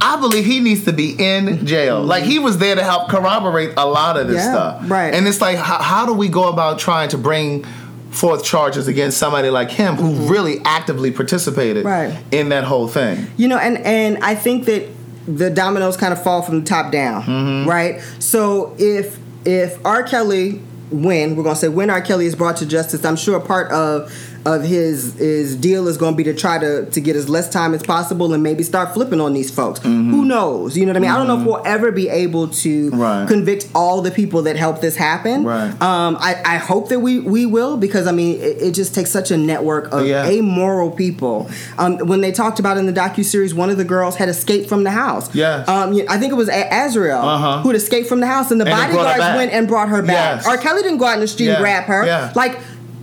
I believe he needs to be in jail. Like he was there to help corroborate a lot of this Mm-hmm. Yeah, stuff. right. And it's like, how, how do we go about trying to bring forth charges against somebody like him who really actively participated Mm-hmm. Right. in that whole thing? You know, and and I think that the dominoes kind of fall from the top down, Mm-hmm. right? So if if R. Kelly when we're gonna say when R. Kelly is brought to justice, I'm sure part of of his his deal is going to be to try to to get as less time as possible and maybe start flipping on these folks. Who knows? You know what I mean? I don't know if we'll ever be able to Mm-hmm. Right. convict all the people that helped this happen. Right. Um, I, I hope that we we will because I mean it, it just takes such a network of Yeah. amoral people. Um, when they talked about in the docu series, one of the girls had escaped from the house. Yes. Um, I think it was A- Azriel Uh-huh. who had escaped from the house, and the And they brought her bodyguards went and brought her back. Yes. R. Kelly didn't go out in the street Yeah. and grab her. Yeah. Like.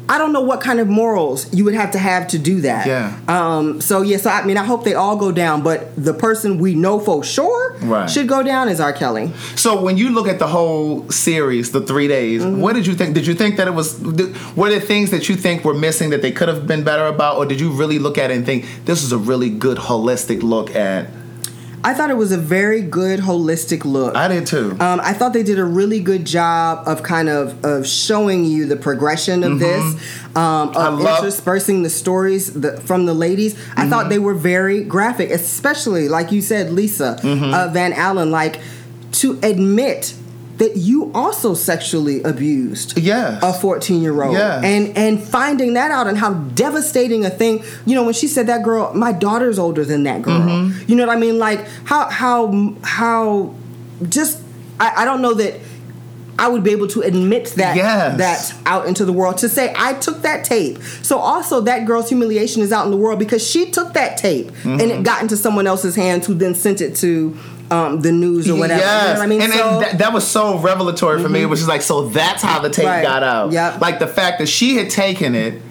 I don't know what kind of morals you would have to have to do that. Yeah. Um. So yeah. So I mean, I hope they all go down, but the person we know for sure Right. should go down is R. Kelly. So when you look at the whole series, the three days, Mm-hmm. what did you think? Did you think that it was? Were there things that you think were missing that they could have been better about, or did you really look at it and think this is a really good holistic look at? I thought it was a very good holistic look. I did too. Um, I thought they did a really good job of kind of of showing you the progression of this, um, Mm-hmm. I of love- interspersing the stories the, from the ladies. I Mm-hmm. thought they were very graphic, especially like you said, Lisa Mm-hmm. uh, Van Allen, like to admit that you also sexually abused Yes. a 14 year old Yes. and and finding that out and how devastating a thing you know when she said that girl my daughter's older than that girl Mm-hmm. you know what i mean like how how how just I, I don't know that I would be able to admit that Yes. that out into the world to say I took that tape. So also that girl's humiliation is out in the world because she took that tape and Mm-hmm. it got into someone else's hands who then sent it to um, the news or whatever. You know what I mean? And, so, Mm-hmm. and that, that was so revelatory for me. It was just like, so that's how the tape Right. got out. Yep. Like the fact that she had taken it.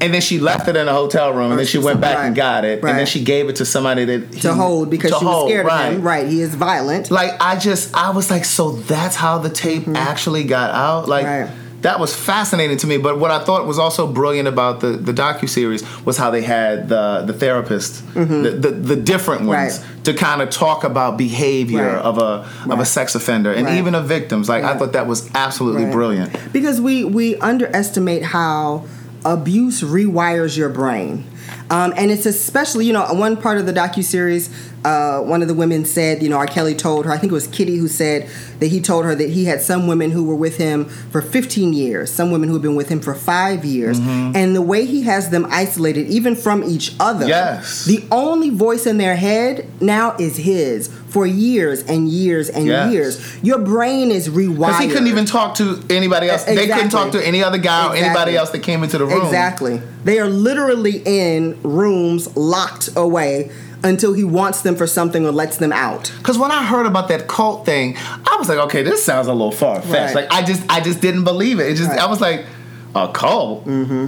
And then she left it in a hotel room, and then she went back and got it, and then she gave it to somebody that to hold because to she was hold, scared right. of him. Right, he is violent. Like I just, I was like, so that's how the tape actually got out. Like Mm-hmm. Right. That was fascinating to me. But what I thought was also brilliant about the the docu series was how they had the the therapist, the, the the different ones, Mm-hmm. Right. to kind of talk about behavior Right. of a of a sex offender and Right. even of victims. Like I thought that was absolutely Right. brilliant. because we we underestimate how abuse rewires your brain um, and it's especially you know one part of the docu-series uh, one of the women said you know r kelly told her i think it was Kitti who said that he told her that he had some women who were with him for 15 years some women who had been with him for five years Mm-hmm. and the way he has them isolated even from each other Yes. the only voice in their head now is his for years and years and Yes. years. Your brain is rewired. Because he couldn't even talk to anybody else. They couldn't talk to any other guy or anybody else that came into the room. Exactly. They are literally in rooms locked away until he wants them for something or lets them out. Because when I heard about that cult thing, I was like, okay, this sounds a little far fetched. Right. Like I just, I just didn't believe it. It just, Right. I was like, a cult. Mm-hmm.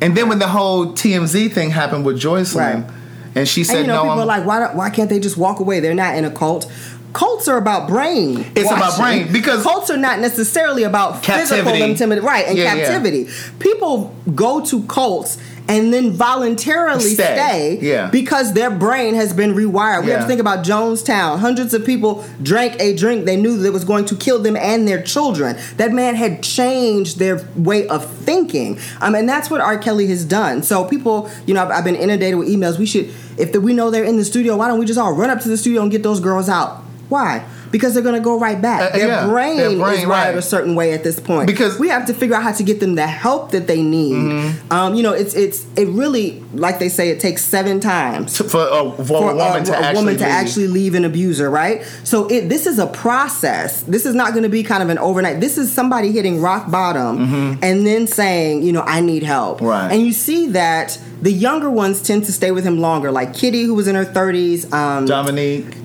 And then when the whole TMZ thing happened with Joycelyn, Right. And she said, and you know, no, people I'm, are like, why, why can't they just walk away? They're not in a cult. Cults are about brain. It's about brain, because- cults are not necessarily about physical Captivity. intimidation, right? And Yeah, yeah. captivity. People go to cults and then voluntarily Stay. stay, Yeah. because their brain has been rewired. We have to think about Jonestown. Hundreds of people drank a drink they knew that was going to kill them and their children. That man had changed their way of thinking, um, and that's what R. Kelly has done. So people, you know, I've, I've been inundated with emails. We should, if the, we know they're in the studio, why don't we just all run up to the studio and get those girls out? Why? Because they're going to go right back. Uh, their, yeah, brain their brain, is wired right. a certain way at this point. Because- we have to figure out how to get them the help that they need. Mm-hmm. Um, you know, it's it's it really like they say it takes seven times for, a, for, for a woman to a actually woman to leave. actually leave an abuser, right? So it this is a process. This is not going to be kind of an overnight. This is somebody hitting rock bottom and then saying, you know, I need help. Mm-hmm. Right. And you see that the younger ones tend to stay with him longer, like Kitti, who was in her thirties. Um, Dominique.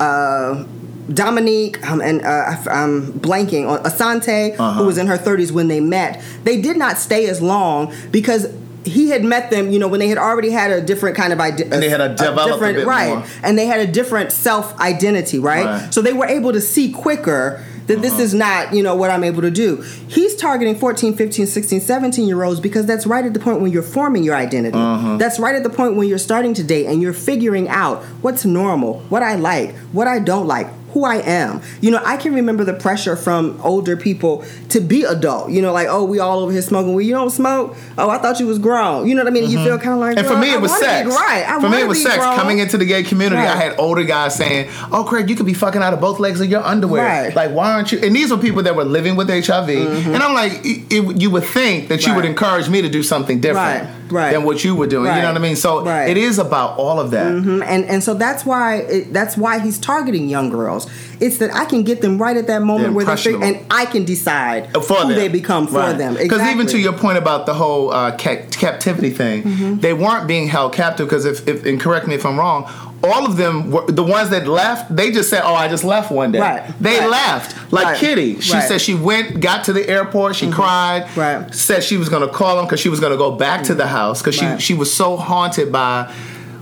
Dominique um, and uh, I'm blanking on Asante, Uh-huh. who was in her 30s when they met. They did not stay as long because he had met them, you know, when they had already had a different kind of identity. And they had develop a bit right, more. and they had a different self identity, right? Right. So they were able to see quicker that this Uh-huh. is not, you know, what I'm able to do. He's targeting 14, 15, 16, 17 year olds because that's right at the point when you're forming your identity. Uh-huh. That's right at the point when you're starting to date and you're figuring out what's normal, what I like, what I don't like, who I am. You know, I can remember the pressure from older people to be adult. You know, like, oh, we all over here smoking weed. You don't smoke? Oh, I thought you was grown. You know what I mean? You feel kind of like, Mm-hmm. And for me, it was sex. right. I for me, it was sex. grown. Coming into the gay community, I had older guys saying, "Oh, Craig, you could be fucking out of both legs of your underwear. Right. Like, why aren't you?" And these were people that were living with HIV, and I'm like, it, it- you would think that you would Mm-hmm. Encourage me to do something different Right, right. than what you were doing. You know what I mean? So right. it is about all of that. Mhm. and and so that's why it, that's why he's targeting young girls. It's that I can get them right at that moment where they and I can decide for who them. they become for Right. them. Because even to your point about the whole uh, ca- captivity thing, Mm-hmm. they weren't being held captive. Because if, if and correct me if I'm wrong, all of them were the ones that left. They just said, "Oh, I just left one day." Right. They Right. left. Like Right. Kitti, she Right. said she went, got to the airport, she mm-hmm. cried, Right. said she was going to call him because she was going to go back to the house because she she was so haunted by.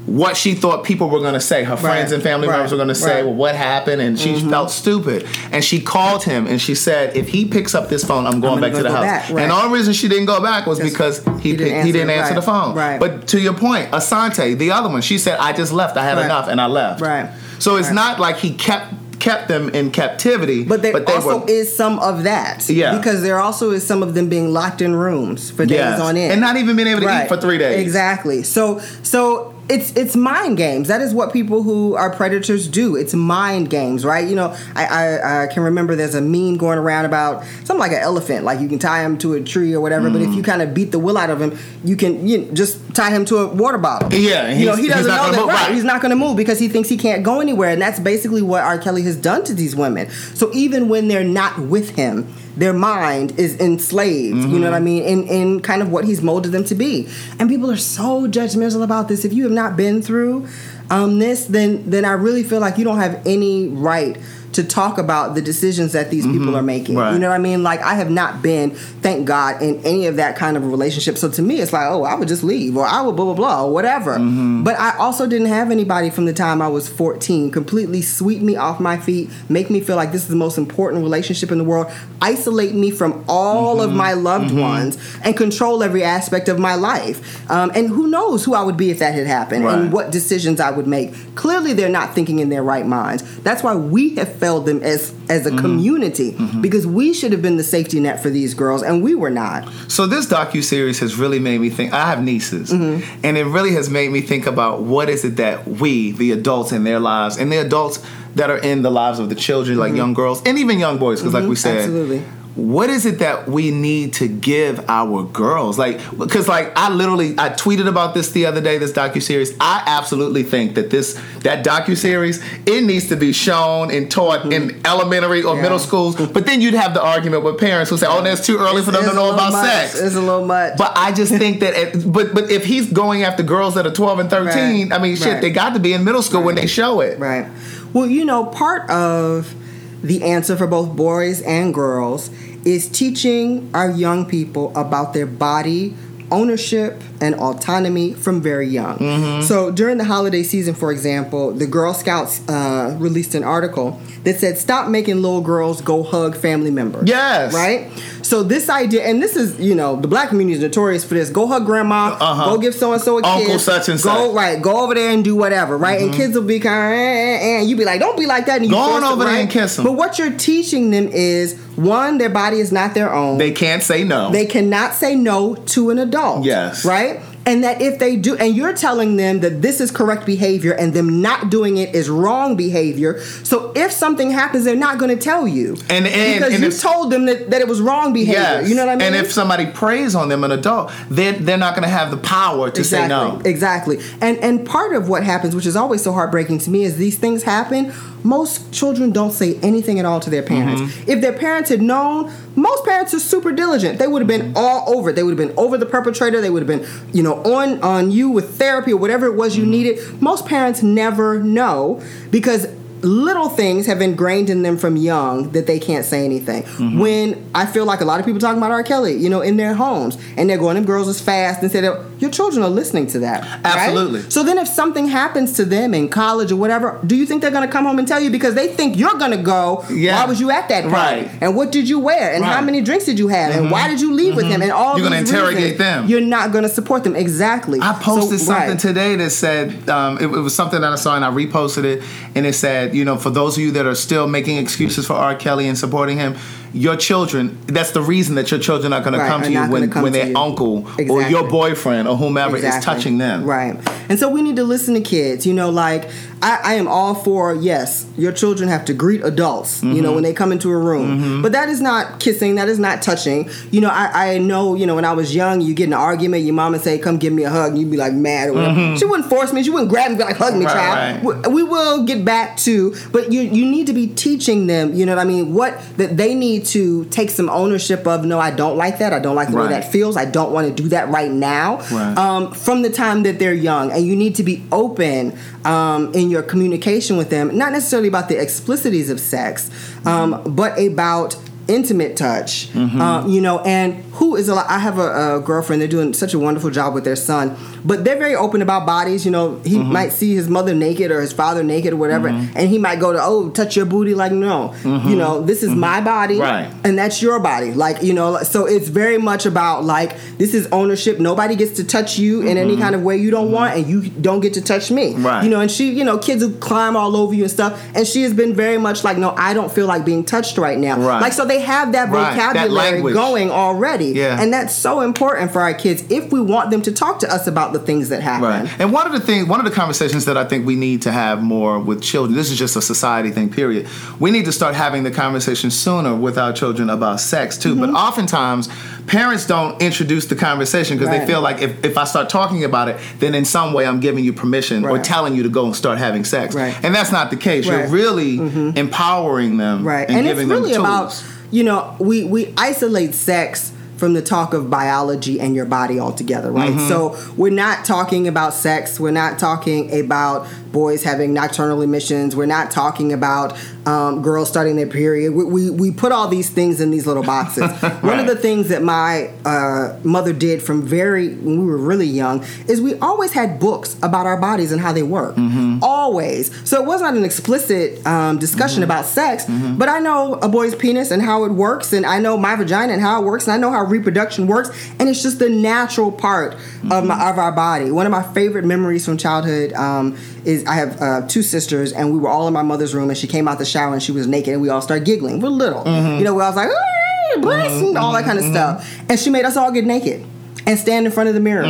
What she thought people were going to say, her friends Right. and family Right. members were going to say, Right. Mm-hmm. "Well, what happened?" And she felt stupid. And she called him and she said, "If he picks up this phone, I'm going gonna back to go the house." back, right. And the only reason she didn't go back was because he he didn't picked, he didn't answer, answer the phone. right. But to your point, Asante, the other one, she said, "I just left. I had Right. enough, and I left." Right. So it's Right. not like he kept kept them in captivity, But there also were. is some of that. Yeah. Because there also is some of them being locked in rooms for days Yes. on end. and not even being able to eat for three days. Exactly. So so it's it's mind games. That is what people who are predators do. It's mind games, right? You know, I I, I can remember there's a meme going around about something like an elephant, like you can tie him to a tree or whatever. But if Mm. you kind of beat the will out of him, you can you know, just tie him to a water bottle. Yeah, you know he doesn't know that. move, right. right. He's not going to move because he thinks he can't go anywhere, and that's basically what R. Kelly has done to these women. So even when they're not with him, their mind is enslaved. You Mm-hmm. know what I mean? In in kind of what he's molded them to be. And people are so judgmental about this. If you have not been through um, this, then then I really feel like you don't have any right to talk about the decisions that these people are making. Mm-hmm. Right. You know what I mean? Like I have not been, thank God, in any of that kind of relationship. So to me, it's like, oh, I would just leave, or I would blah blah blah, or whatever. Mm-hmm. But I also didn't have anybody from the time I was 14 completely sweep me off my feet, make me feel like this is the most important relationship in the world, isolate me from all of my loved ones, and control every aspect of my life. Um, and who knows who I would be if that had happened, Right. and what decisions I would make. Clearly, they're not thinking in their right minds. That's why we have failed them as as Mm-hmm. a community because we should have been the safety net for these girls, and we were not. So this docu series has really made me think. I have nieces, Mm-hmm. and it really has made me think about what is it that we, the adults in their lives, and the adults that are in the lives of the children, like young girls and even young boys, because like we said, Mm-hmm. Absolutely. What is it that we need to give our girls? Like, because like I literally I tweeted about this the other day. This docu series. I absolutely think that this that docu series it needs to be shown and taught in mm-hmm. elementary or Yeah. middle schools. But then you'd have the argument with parents who say, "Oh, that's too early for them to know about much. sex." It's a little much. But I just think that, it, but but if he's going after girls that are twelve and thirteen, Right. I mean, shit, Right. they got to be in middle school when they show it. Right. Well, you know, part of the answer for both boys and girls is teaching our young people about their body ownership and autonomy from very young. Mm-hmm. So during the holiday season, for example, the Girl Scouts uh, released an article that said, "Stop making little girls go hug family members." Yes. Right. So this idea, and this is, you know, the black community is notorious for this. Go hug grandma. Uh-huh. Go give so and so a kiss. Uncle kiss. such and go, such. Right. Go over there and do whatever. Right. And kids will be kind of, eh, eh, eh, and you be like, don't be like that. And you Go on over there right? and kiss 'em. But what you're teaching them is one, their body is not their own. They can't say no. They cannot say no to an adult. Yes. Right? And that if they do, and you're telling them that this is correct behavior and them not doing it is wrong behavior. So if something happens, they're not going to tell you. And- and- because and you if- told them that, that it was wrong behavior. Yes. You know what I mean? And if somebody preys on them, an adult, they're, they're not going to have the power to say no. Exactly. And and part of what happens, which is always so heartbreaking to me, is these things happen. Most children don't say anything at all to their parents. Mm-hmm. If their parents had known, most parents are super diligent. They would have been all over it. They would have been over the perpetrator. They would have been, you know, on on you with therapy or whatever it was you Mm-hmm. needed. Most parents never know because little things have ingrained in them from young that they can't say anything. Mm-hmm. When I feel like a lot of people talking about R. Kelly, you know, in their homes, and they're going, them girls is fast, and say that your children are listening to that. right? Absolutely. So then if something happens to them in college or whatever, do you think they're gonna come home and tell you because they think you're gonna go, Yeah. why was you at that party? Right. And what did you wear? And how Right. Mm-hmm. many drinks did you have? And why did you leave with him? And all You're gonna interrogate reasons, them. You're not gonna support them. Exactly. I posted So- something right. today that said um, it, it was something that I saw and I reposted it, and it said, you know, for those of you that are still making excuses for R. Kelly and supporting him, your children. That's the reason that your children are going Right, to come to you when when their you. uncle or your boyfriend or whomever is touching them. Right. And so we need to listen to kids. You know, like I, I am all for yes, your children have to greet adults, you Mm-hmm. know, when they come into a room. But that is not kissing, that is not touching. You know, I, I know, you know, when I was young, you get in an argument, your mama say, Come give me a hug, and you'd be like mad or whatever. She wouldn't force me, she wouldn't grab me, and be like, hug me, Mm-hmm. Right, child. right. We, we will get back to, but you you need to be teaching them, you know what I mean, what that they need to take some ownership of, no, I don't like that, I don't like the way that feels, I don't want to do that right now. Right. Um, from the time that they're young, and you need to be open um, in your communication with them, not necessarily about the explicities of sex, um, but about intimate touch. Mm-hmm. Um, you know, and who is a lot. I have a, a girlfriend. They're doing such a wonderful job with their son, but they're very open about bodies. You know, he mm-hmm. might see his mother naked or his father naked or whatever, mm-hmm. and he might go to, oh, touch your booty. Like, no, you know, this is my body, Right. and that's your body. Like, you know, so it's very much about like this is ownership. Nobody gets to touch you in any kind of way you don't want, and you don't get to touch me. Right. You know, and she, you know, kids who climb all over you and stuff, and she has been very much like, no, I don't feel like being touched right now. Right. Like, so they have that Right. Vocabulary language. going already, Yeah. and that's so important for our kids if we want them to talk to us about the things that happen. Right. And one of the things, one of the conversations that I think we need to have more with children, this is just a society thing, period. We need to start having the conversation sooner with our children about sex too. Mm-hmm. But oftentimes, parents don't introduce the conversation because they feel like if, if I start talking about it, then in some way I'm giving you permission or telling you to go and start having sex. Right. And that's not the case. You're Right. Mm-hmm. really empowering them. right And, and, it's really about you know we we isolate sex from the talk of biology and your body altogether right? Mm-hmm. so we're not talking about sex. We're not talking about boys having nocturnal emissions. We're not talking about um, girls starting their period. We, we, we put all these things in these little boxes. (laughs) One of the things that my uh, mother did from very when we were really young is we always had books about our bodies and how they work. Mm-hmm. always. So it was not an explicit um, discussion about sex Mm-hmm. but i know a boy's penis and how it works and i know my vagina and how it works and i know how reproduction works and it's just the natural part of my of our body. One of my favorite memories from childhood um, is i have uh, two sisters and we were all in my mother's room and she came out the shower and she was naked and we all started giggling. We're little. You know we all was like "Ah, breasts," and all that kind of stuff. And she made us all get naked and stand in front of the mirror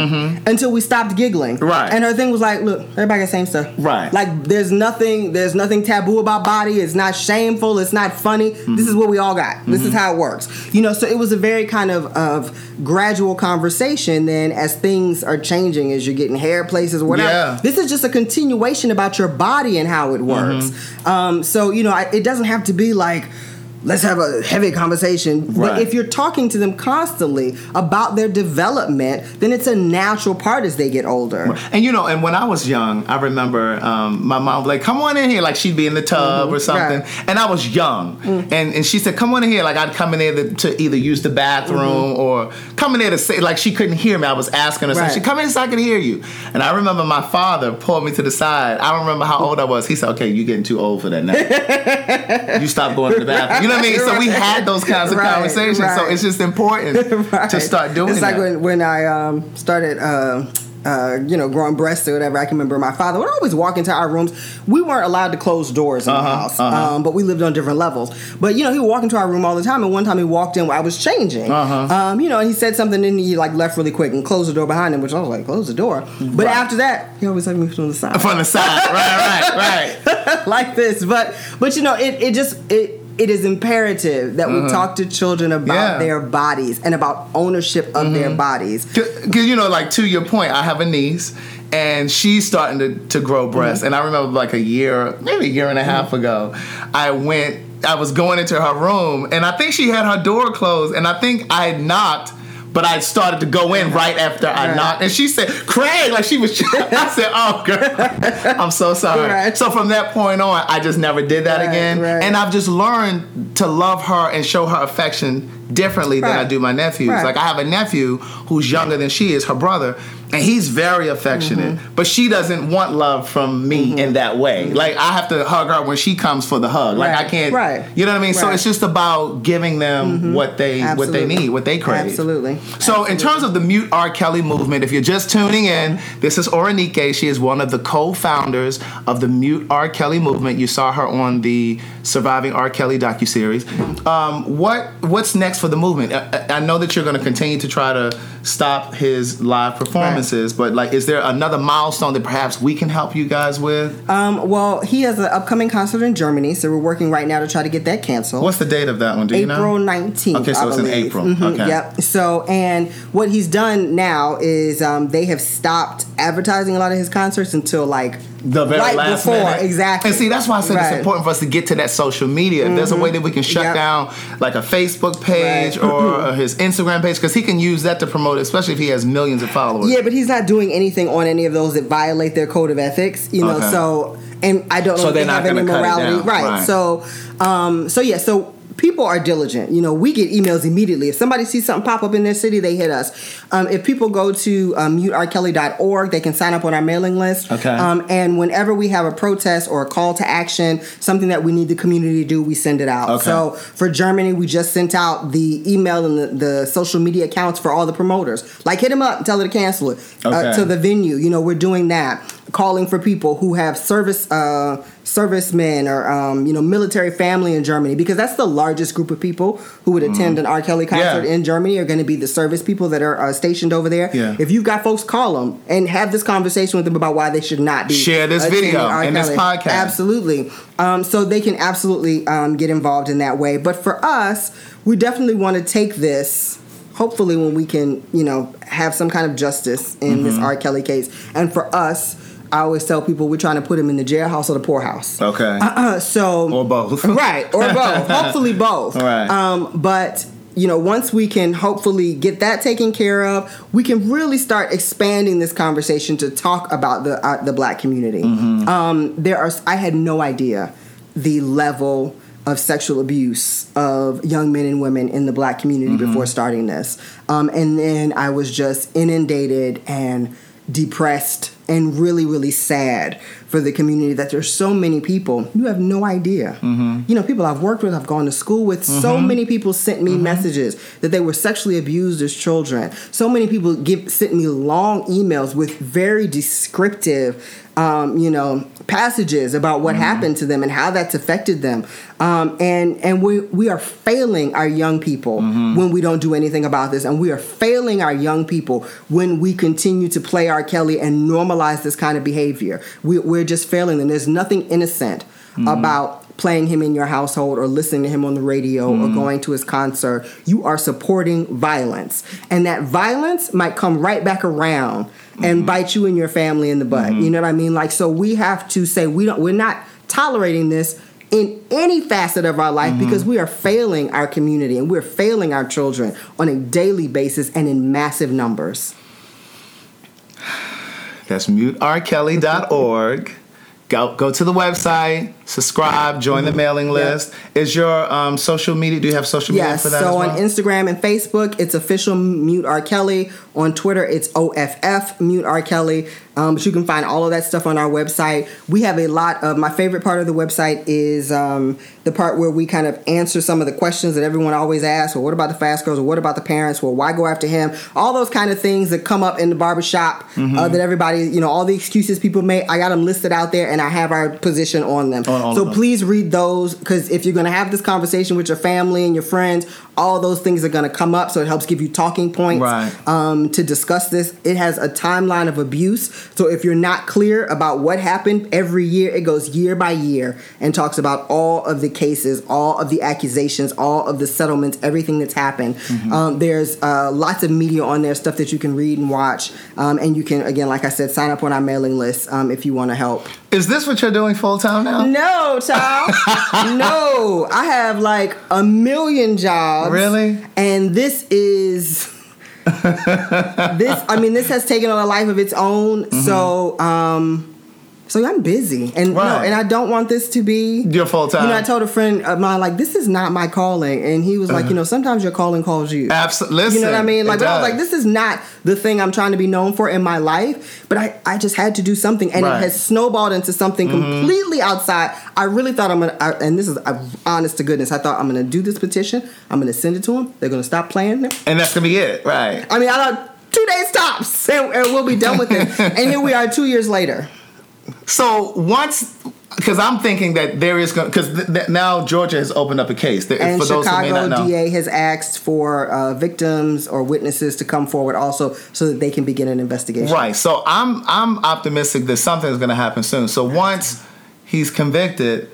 until we stopped giggling. Mm-hmm. Right. And her thing was like, look, everybody got the same stuff. Right. Like there's nothing there's nothing taboo about body. It's not shameful. It's not funny. Mm-hmm. This is what we all got. This is how it works. You know, so it was a very kind of of gradual conversation then as things are changing as you're getting hair places or whatever. Yeah. This is just a continuation about your body and how it works. Mm-hmm. Um, so, you know, I, it doesn't have to be like let's have a heavy conversation. But if you're talking to them constantly about their development, then it's a natural part as they get older. And you know, and when I was young, I remember um, my mom was like, "Come on in here," like she'd be in the tub mm-hmm. or something, right. and I was young, mm. and and she said, "Come on in here," like I'd come in there to, to either use the bathroom mm-hmm. or come in there to say, like she couldn't hear me. I was asking her, so Right. she come in so I can hear you. And I remember my father pulled me to the side. I don't remember how old I was. He said, "Okay, you're getting too old for that now. (laughs) you stop going to the bathroom." You know what I mean? So we had those kinds of Right, conversations. So it's just important (laughs) Right. to start doing It's like that. when when I um, started. Uh, uh, you know, growing breasts or whatever. I can remember my father would always walk into our rooms. We weren't allowed to close doors in the Uh-huh, house, uh-huh. um, but we lived on different levels. But you know, he would walk into our room all the time. And one time he walked in, while I was changing. Uh-huh. Um, you know, and he said something, and he like left really quick and closed the door behind him, which I was like, close the door. But Right. after that, he always had me from the side. from the side, right, right, right. (laughs) like this. But but you know, it, it just it it is imperative that we talk to children about Mm-hmm. Yeah. Mm-hmm. their bodies and about ownership of their bodies. Because you know, like to your point, I have a niece, and she's starting to, to grow breasts. And I remember like a year, maybe a year and a half ago, I went. I was going into her room, and I think she had her door closed, and I think I had knocked. But I started to go in right after I knocked, and she said, "Craig," like she was. (laughs) I said, "Oh, girl, (laughs) I'm so sorry." Right. So from that point on, I just never did that Right, again, right. and I've just learned to love her and show her affection differently than I do my nephews. Like I have a nephew who's younger than she is, her brother, and he's very affectionate. Mm-hmm. But she doesn't want love from me in that way. Like I have to hug her when she comes for the hug. Like I can't. Right. You know what I mean? right. So it's just about giving them what they what they need, what they crave. Absolutely. So, in terms of the Mute R. Kelly movement, if you're just tuning in, this is Oronike. She is one of the co-founders of the Mute R. Kelly movement. You saw her on the Surviving R. Kelly docuseries. Um, what What's next for the movement? I, I know that you're going to continue to try to stop his live performances, but like, is there another milestone that perhaps we can help you guys with? Um, well, he has an upcoming concert in Germany, so we're working right now to try to get that canceled. What's the date of that one? Do you know? April 19th. Okay, so I it's in believe. April. Mhm, Okay. Yep. So, and what he's done now is um, they have stopped advertising a lot of his concerts until like the very right last before, minute. exactly. And see, that's why I said it's Right. Mm-hmm. important for us to get to that social media. If there's a way that we can shut Yep. down like a Facebook page Right. or (clears throat) his Instagram page, because he can use that to promote, it, especially if he has millions of followers. Yeah, but he's not doing anything on any of those that violate their code of ethics, you know. Okay. So, and I don't know So if they're they not have any gonna cut it morality, down. right? Right. So, um, so yeah, so people are diligent. You know, we get emails immediately. If somebody sees something pop up in their city, they hit us. Um, if people go to um, muterkelly.org, they can sign up on our mailing list. Okay. Um, and whenever we have a protest or a call to action, something that we need the community to do, we send it out. Okay. So for Germany, we just sent out the email and the, the social media accounts for all the promoters. Like hit them up and tell them to cancel it. Okay. Uh, to the venue, you know, we're doing that. Calling for people who have service uh, servicemen or um, you know military family in Germany because that's the largest group of people who would attend an R. Kelly concert Mm-hmm. Yeah. in Germany are going to be the service people that are uh, stationed over there. Yeah. If you've got folks, call them and have this conversation with them about why they should not be Share this video R. and this podcast. Absolutely. Um, so they can absolutely um, get involved in that way. But for us, we definitely want to take this. Hopefully, when we can, you know, have some kind of justice in this Mm-hmm. R. Kelly case, and for us, I always tell people we're trying to put him in the jailhouse or the poorhouse. Okay. Uh, so or both. (laughs) right or both (laughs) hopefully both Right. um but you know once we can hopefully get that taken care of we can really start expanding this conversation to talk about the uh, the black community Mm-hmm. um there are i had no idea the level of sexual abuse of young men and women in the black community Mm-hmm. before starting this um and then i was just inundated and depressed and really really sad for the community that there's so many people you have no idea. Mm-hmm. You know, people I've worked with, I've gone to school with. So many people sent Mm-hmm. me messages that they were sexually abused as children. So many people give sent me long emails with very descriptive. Um, you know passages about Mm-hmm. what happened to them and how that's affected them um, and and we we are failing our young people Mm-hmm. when we don't do anything about this and we are failing our young people when we continue to play R. Kelly and normalize this kind of behavior we, we're just failing them there's nothing innocent Mm-hmm. about playing him in your household or listening to him on the radio Mm-hmm. or going to his concert you are supporting violence and that violence might come right back around Mm-hmm. And bite you and your family in the butt. Mm-hmm. You know what i mean? Like so we have to say we don't we're not tolerating this in any facet of our life mm-hmm. because we are failing our community and we're failing our children on a daily basis and in massive numbers. That's muterkelly.org. Go go to the website, subscribe, join the mailing list. Is your um, social media? Do you have social media Yes. for that? So as on? Instagram and Facebook, it's official Mute R Kelly. On Twitter, it's OFF Mute R Kelly. Um, but you can find all of that stuff on our website. We have a lot of my favorite part of the website is um, the part where we kind of answer some of the questions that everyone always asks. Well, what about the fast girls? Or what about the parents? Well, why go after him? All those kind of things that come up in the barbershop Mm-hmm. uh, that everybody, you know, all the excuses people make. I got them listed out there, and I have our position on them. On all so please read those because if you're going to have this conversation with your family and your friends, all those things are going to come up. So it helps give you talking points Right. um, to discuss this. It has a timeline of abuse. So if you're not clear about what happened every year, it goes year by year and talks about all of the cases, all of the accusations, all of the settlements, everything that's happened. Mm-hmm. Um, there's uh, lots of media on there, stuff that you can read and watch. Um, and you can, again, like I said, sign up on our mailing list um, if you want to help. Is this what you're doing full time now? No, child. (laughs) no. I have like a million jobs. Really? And this is (laughs) this I mean this has taken on a life of its own. So um so I'm busy. And no, and I don't want this to be You're full time. you know, I told a friend of mine, like, this is not my calling. And he was like, you know, sometimes your calling calls you. Absolutely. You know what I mean? Like, but I was like, this is not the thing I'm trying to be known for in my life. But I, I just had to do something, and Right. it has snowballed into something completely outside. I really thought I'm gonna, I, and this is uh, honest to goodness. I thought I'm gonna do this petition. I'm gonna send it to them. They're gonna stop playing. And that's gonna be it, right? I mean, I thought two days tops, and, and we'll be done with it. (laughs) and here we are, two years later. So once, because I'm thinking that there is going because th- th- now Georgia has opened up a case. There, And for those who may Chicago not know, DA has asked for uh, victims or witnesses to come forward also, so that they can begin an investigation. right? So I'm I'm optimistic that something is going to happen soon. So once he's convicted,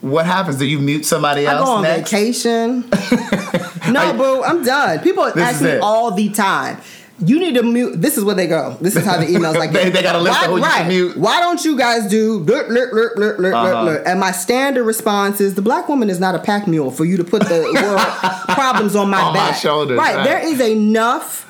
what happens? Do you mute somebody else? I go on next? vacation. (laughs) no, boo, I'm done. People ask me all the time. You need to mute. This is where they go. This is how the emails like (laughs) They- they got a list Why, of who you can mute. Why don't you guys do? Uh-huh. And my standard response is: the black woman is not a pack mule for you to put the (laughs) world problems on my On my back. shoulders, right. right. There is enough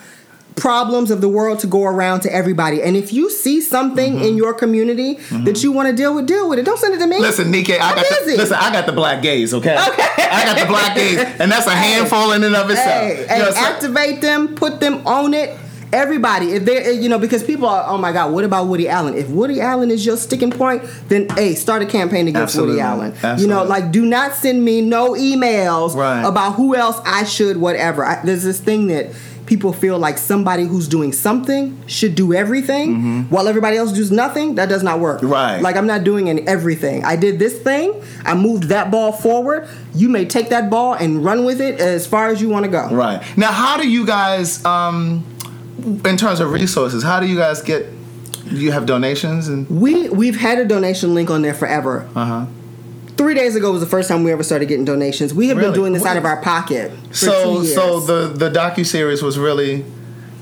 problems of the world to go around to everybody. And if you see something Mm-hmm. in your community that you want to deal with, deal with it. Don't send it to me. Listen, Nike, I I'm got the, listen. I got the black gays. Okay, Okay. I got the black gays, and that's a handful in and of itself. Hey, You hey, know, so- activate them, put them on it. Everybody, if they're, you know, because people are, oh my God, what about Woody Allen? If Woody Allen is your sticking point, then hey, start a campaign against Absolutely. Woody Allen. You know, like do not send me no emails Right. about who else I should, whatever. I, there's this thing that people feel like somebody who's doing something should do everything while everybody else does nothing. That does not work. Mm-hmm. Right. Like I'm not doing any, everything. I did this thing. I moved that ball forward. You may take that ball and run with it as far as you want to go. Right. Now, how do you guys, um, in terms of resources, how do you guys get? You have donations and? We we've had a donation link on there forever. Uh huh. Three days ago was the first time we ever started getting donations. We have been doing this What- out of our pocket for So, so the the docu series was really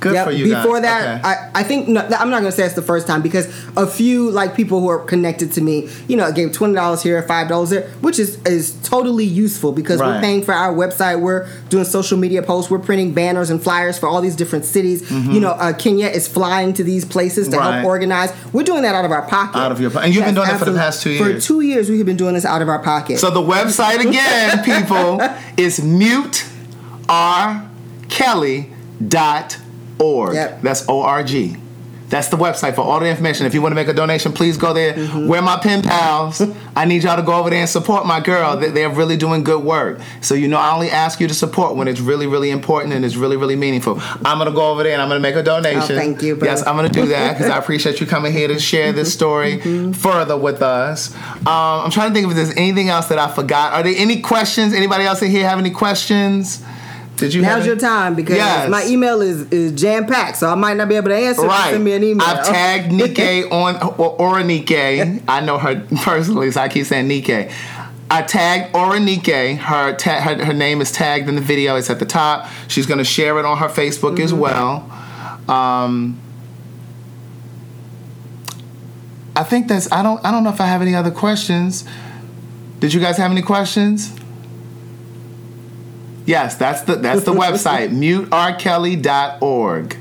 good Yep. for you Before guys. that, Okay. I, I think no, I'm not going to say it's the first time because a few like people who are connected to me, you know, gave twenty dollars here, five dollars there, which is is totally useful because we're paying for our website, we're doing social media posts, we're printing banners and flyers for all these different cities. You know, uh, Kenyette is flying to these places to Mm-hmm. Right. help organize. We're doing that out of our pocket. Out of your po- and you've been doing it for the past two years. For two years, we have been doing this out of our pocket. So the website again, (laughs) people, is muterkelly.org. Yep. That's O R G. That's the website for all the information. If you want to make a donation, please go there. We're my pen pals. (laughs) I need y'all to go over there and support my girl. They- They're really doing good work. So you know, I only ask you to support when it's really, really important and it's really, really meaningful. I'm gonna go over there and I'm gonna make a donation. Oh, thank you, bro. Yes, I'm gonna do that because I (laughs) appreciate you coming here to share this story Mm-hmm. further with us. Um, I'm trying to think if there's anything else that I forgot. Are there any questions? Anybody else in here have any questions? Did you? Now's any- your time because Yes. my email is, is jam packed, so I might not be able to answer. Right. Send me an email. I've tagged (laughs) Nike on or, or. I know her personally, so I keep saying Nike. I tagged Oronike. Her, ta- her her name is tagged in the video. It's at the top. She's going to share it on her Facebook as Mm-hmm. well. Um, I think that's. I don't. I don't know if I have any other questions. Did you guys have any questions? Yes, that's the that's the website (laughs) muterkelly.org.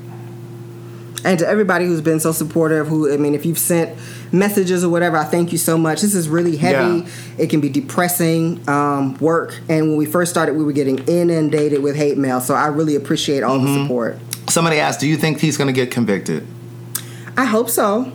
And to everybody who's been so supportive, who I mean, if you've sent messages or whatever, I thank you so much. This is really heavy. Yeah. It can be depressing um, work. And when we first started, we were getting inundated with hate mail. So I really appreciate all Mm-hmm. the support. Somebody asked, "Do you think he's going to get convicted?" I hope so.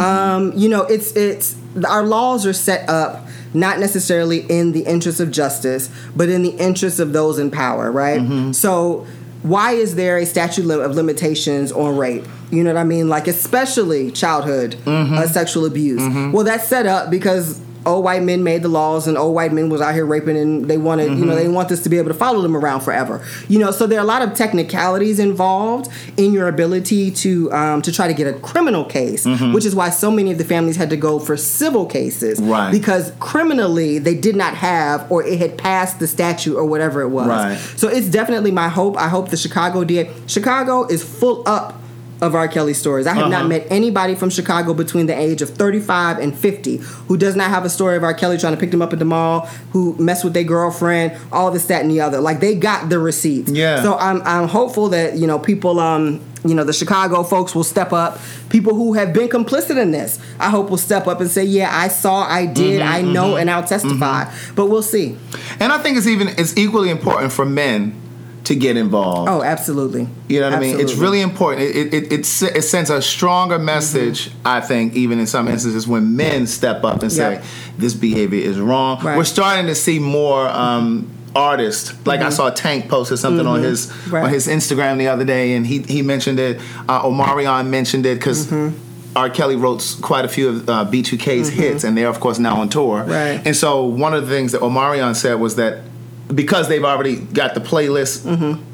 Um, you know, it's it's our laws are set up not necessarily in the interest of justice, but in the interest of those in power, right? Mm-hmm. So why is there a statute of limitations on rape? You know what I mean? Like especially childhood mm-hmm. uh, sexual abuse. Mm-hmm. Well, that's set up because old white men made the laws and old white men was out here raping and they wanted, you know, they want this to be able to follow them around forever. You know, so there are a lot of technicalities involved in your ability to um, to try to get a criminal case, which is why so many of the families had to go for civil cases. Right. Because criminally they did not have or it had passed the statute or whatever it was. Right. So it's definitely my hope. I hope the Chicago DA Chicago is full up of R. Kelly stories. I have not Uh-huh. met anybody from Chicago between the age of 35 and 50 who does not have a story of R. Kelly trying to pick them up at the mall, who messed with their girlfriend, all this, that, and the other. Like they got the receipts. Yeah. So I'm I'm hopeful that you know people um you know the Chicago folks will step up. People who have been complicit in this, I hope will step up and say, yeah, I saw, I did, Mm-hmm, I know, and I'll testify. But we'll see. And I think it's even it's equally important for men to get involved. Oh, absolutely. You know what I mean? It's really important. It it, it, it, sends a stronger message, I think, even in some instances when men step up and say this behavior is wrong. Right. We're starting to see more um, artists. Like I saw Tank posted something on his Mm-hmm. Right. on his Instagram the other day, and he he mentioned it. Uh, Omarion mentioned it because. Mm-hmm. R. Kelly wrote quite a few of uh, B2K's hits, and they're of course now on tour. Right. And so one of the things that Omarion said was that because they've already got the playlist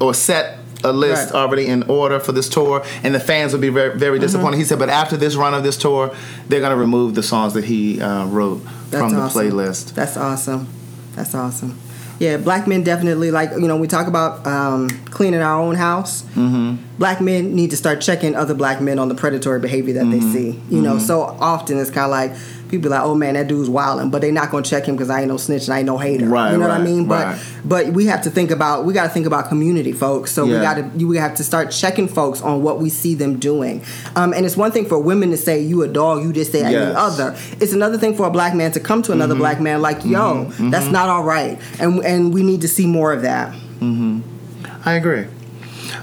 or set a list Mm-hmm. Right. already in order for this tour, and the fans will be very, very Mm-hmm. disappointed. He said, but after this run of this tour, they're going to remove the songs that he uh, wrote That's from the awesome. playlist. That's awesome. That's awesome. Yeah, black men definitely like you know we talk about um, cleaning our own house. Mm-hmm. Black men need to start checking other black men on the predatory behavior that Mm-hmm. they see. You know, so often it's kind of like people be like, oh man, that dude's wilding, but they not gonna check him because I ain't no snitch and I ain't no hater. Right, you know what I mean? But right. but we have to think about we got to think about community, folks. So we got to we have to start checking folks on what we see them doing. Um, and it's one thing for women to say you a dog, you just say Yes. the other. It's another thing for a black man to come to another black man like, yo, that's not all right, and and we need to see more of that. I agree.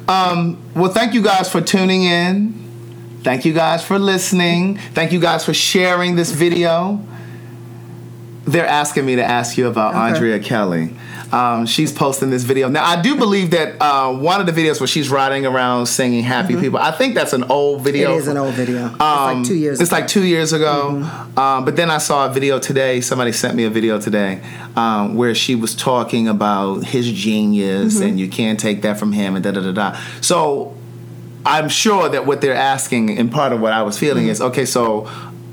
Um, well, thank you guys for tuning in. Thank you guys for listening. Thank you guys for sharing this video. They're asking me to ask you about Okay. Andrea Kelly. Um, she's posting this video. Now, I do believe that uh, one of the videos where she's riding around singing Happy People, I think that's an old video. Mm-hmm. It is an old video. It's Um, like two years. It's ago. like two years ago. Um, but then I saw a video today. Somebody sent me a video today um, where she was talking about his genius Mm-hmm. and you can't take that from him and da da da da. So I'm sure that what they're asking, and part of what I was feeling Mm-hmm. is, okay, so.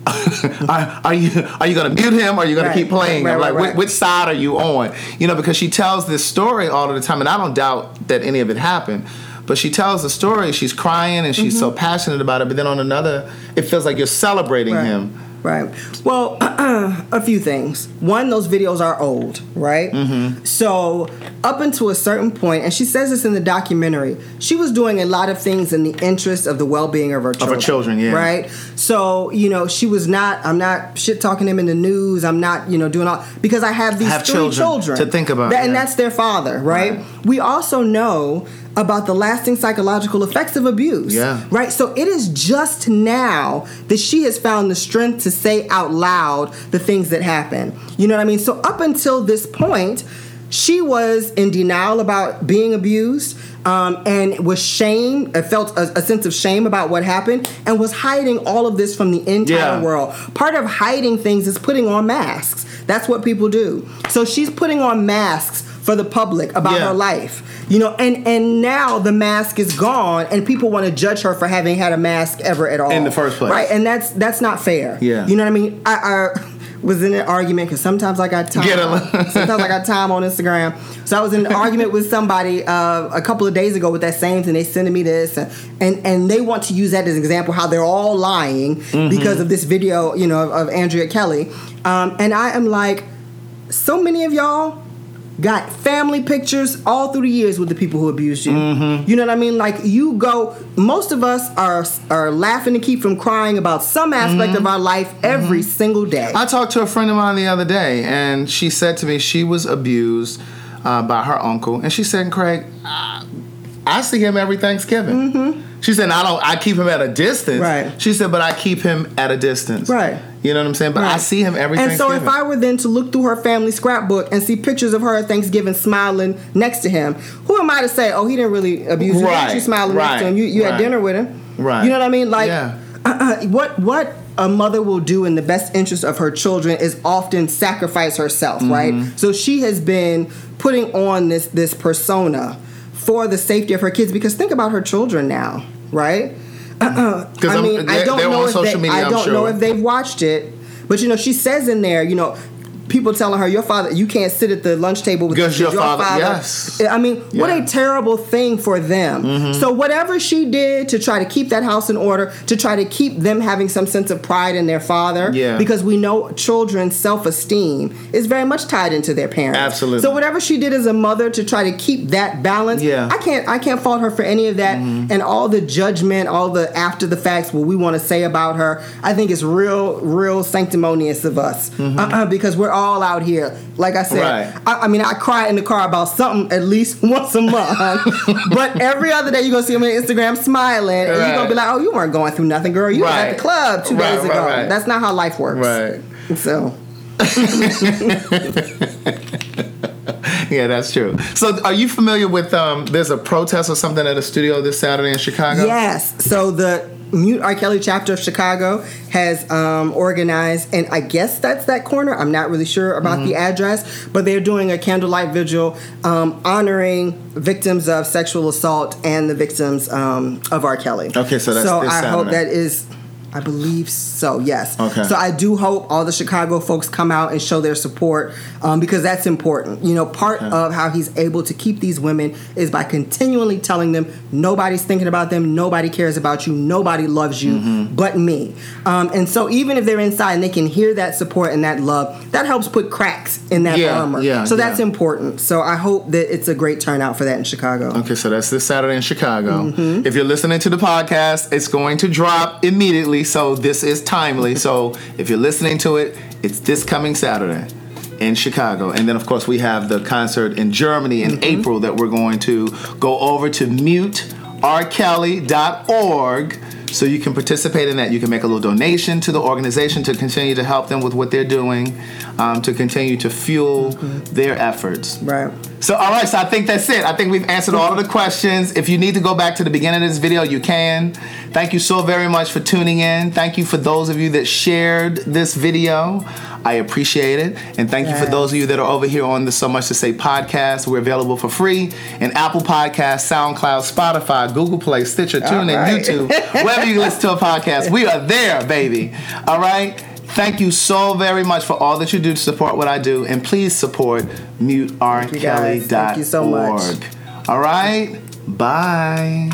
(laughs) are, are you are you gonna mute him or are you gonna Right. keep playing Right, right, like right. whi- which side are you on? You know, because she tells this story all of the time, and I don't doubt that any of it happened. But she tells the story. She's crying and she's so passionate about it. But then on another, it feels like you're celebrating Mm-hmm. Him. Right. Well, (clears throat) a few things. One, those videos are old, right? Mm-hmm. So, up until a certain point, and she says this in the documentary, she was doing a lot of things in the interest of the well being of her children. her children, yeah. Right? So, you know, she was not, I'm not shit talking them in the news. I'm not, you know, doing all, because I have these Have three children children to think about, That- And that's their father, right? Right. We also know about the lasting psychological effects of abuse. Yeah. Right? So it is just now that she has found the strength to say out loud the things that happen. You know what I mean? So up until this point, she was in denial about being abused um, and was shame, uh, felt a, a sense of shame about what happened, and was hiding all of this from the entire Yeah. world. Part of hiding things is putting on masks. That's what people do. So she's putting on masks for the public about Yeah. her life. You know, and and now the mask is gone, and people want to judge her for having had a mask ever at all In the first place. right? And that's that's not fair. Yeah. you know what I mean. I, I (laughs) was in an argument because sometimes I got time. Get (laughs) sometimes I got time on Instagram. So I was in an argument with somebody uh, a couple of days ago with that same thing. They sending me this, and, and and they want to use that as an example how they're all lying Mm-hmm. because of this video, you know, of, of Andrea Kelly. Um, and I am like, so many of y'all got family pictures all through the years with the people who abused you. Mm-hmm. You know what I mean? Like you go. Most of us are are laughing to keep from crying about some aspect Mm-hmm. of our life every single day. I talked to a friend of mine the other day, and she said to me she was abused uh, by her uncle, and she said, "Craig, I, I see him every Thanksgiving." She said, "I don't. I keep him at a distance." Mm-hmm. Right. She said, "But I keep him at a distance." Right. You know what I'm saying? But I see him every And so if I were then to look through her family scrapbook and see pictures of her at Thanksgiving smiling next to him, who am I to say, oh, he didn't really abuse you? Right, You smiling next to him. You, you right. had dinner with him. Right. You know what I mean? Like, Yeah. what what a mother will do in the best interest of her children is often sacrifice herself, Mm-hmm. right? So she has been putting on this this persona for the safety of her kids because think about her children now, right? (clears throat) I mean, I don't know if they, media, I don't know if they've watched it, but you know, she says in there, you know, people telling her your father, you can't sit at the lunch table with Because with your father- yes. I mean, what Yeah. Mm-hmm. a terrible thing for them. So whatever she did to try to keep that house in order, to try to keep them having some sense of pride in their father, Yeah. because we know children's self-esteem is very much tied into their parents. Absolutely. So whatever she did as a mother to try to keep that balance, Yeah. I can't I can't fault her for any of that and all the judgment, all the after the facts what we want to say about her. I think it's real real sanctimonious of us uh-uh, because we're all out here. Like I said, Right. I, I mean I cry in the car about something at least (laughs) once a month, (laughs) but every other day you're gonna see me on Instagram smiling and you're gonna be like, oh, you weren't going through nothing, girl. You were at the club two Right, days right, ago. right. That's not how life works. right. So (laughs) Yeah, that's true. So, are you familiar with? Um, there's a protest or something at a studio this Saturday in Chicago. Yes. So the Mute R. Kelly chapter of Chicago has um, organized, and I guess that's that corner. I'm not really sure about the Mm-hmm. address, but they're doing a candlelight vigil um, honoring victims of sexual assault and the victims um, of R. Kelly. Okay, so that's so I hope that is. I believe so. Yes. Okay. So I do hope all the Chicago folks come out and show their support um, because that's important. You know, part Okay. of how he's able to keep these women is by continually telling them nobody's thinking about them, nobody cares about you, nobody loves you Mm-hmm. but me. Um, and so even if they're inside and they can hear that support and that love, that helps put cracks in that Yeah, armor. yeah, so that's yeah. important. So I hope that it's a great turnout for that in Chicago. Okay, so that's this Saturday in Chicago. Mm-hmm. If you're listening to the podcast, it's going to drop immediately, so this is timely. so if you're listening to it, it's this coming Saturday in Chicago. And then, of course, we have the concert in Germany in mm-hmm. April that we're going to go over to muterkelly.org. So you can participate in that. You can make a little donation to the organization to continue to help them with what they're doing, um, to continue to fuel their efforts. Right. So, all right, so I think that's it. I think we've answered all of the questions. If you need to go back to the beginning of this video, you can. Thank you so very much for tuning in. Thank you for those of you that shared this video. I appreciate it. And thank you for those of you that are over here on the So Much to Say podcast. We're available for free in Apple Podcasts, SoundCloud, Spotify, Google Play, Stitcher, TuneIn, right. YouTube, (laughs) wherever you listen to a podcast. We are there, baby. All right? Thank you so very much for all that you do to support what I do. And please support muterkelly.org. Thank you so much. All right? Bye.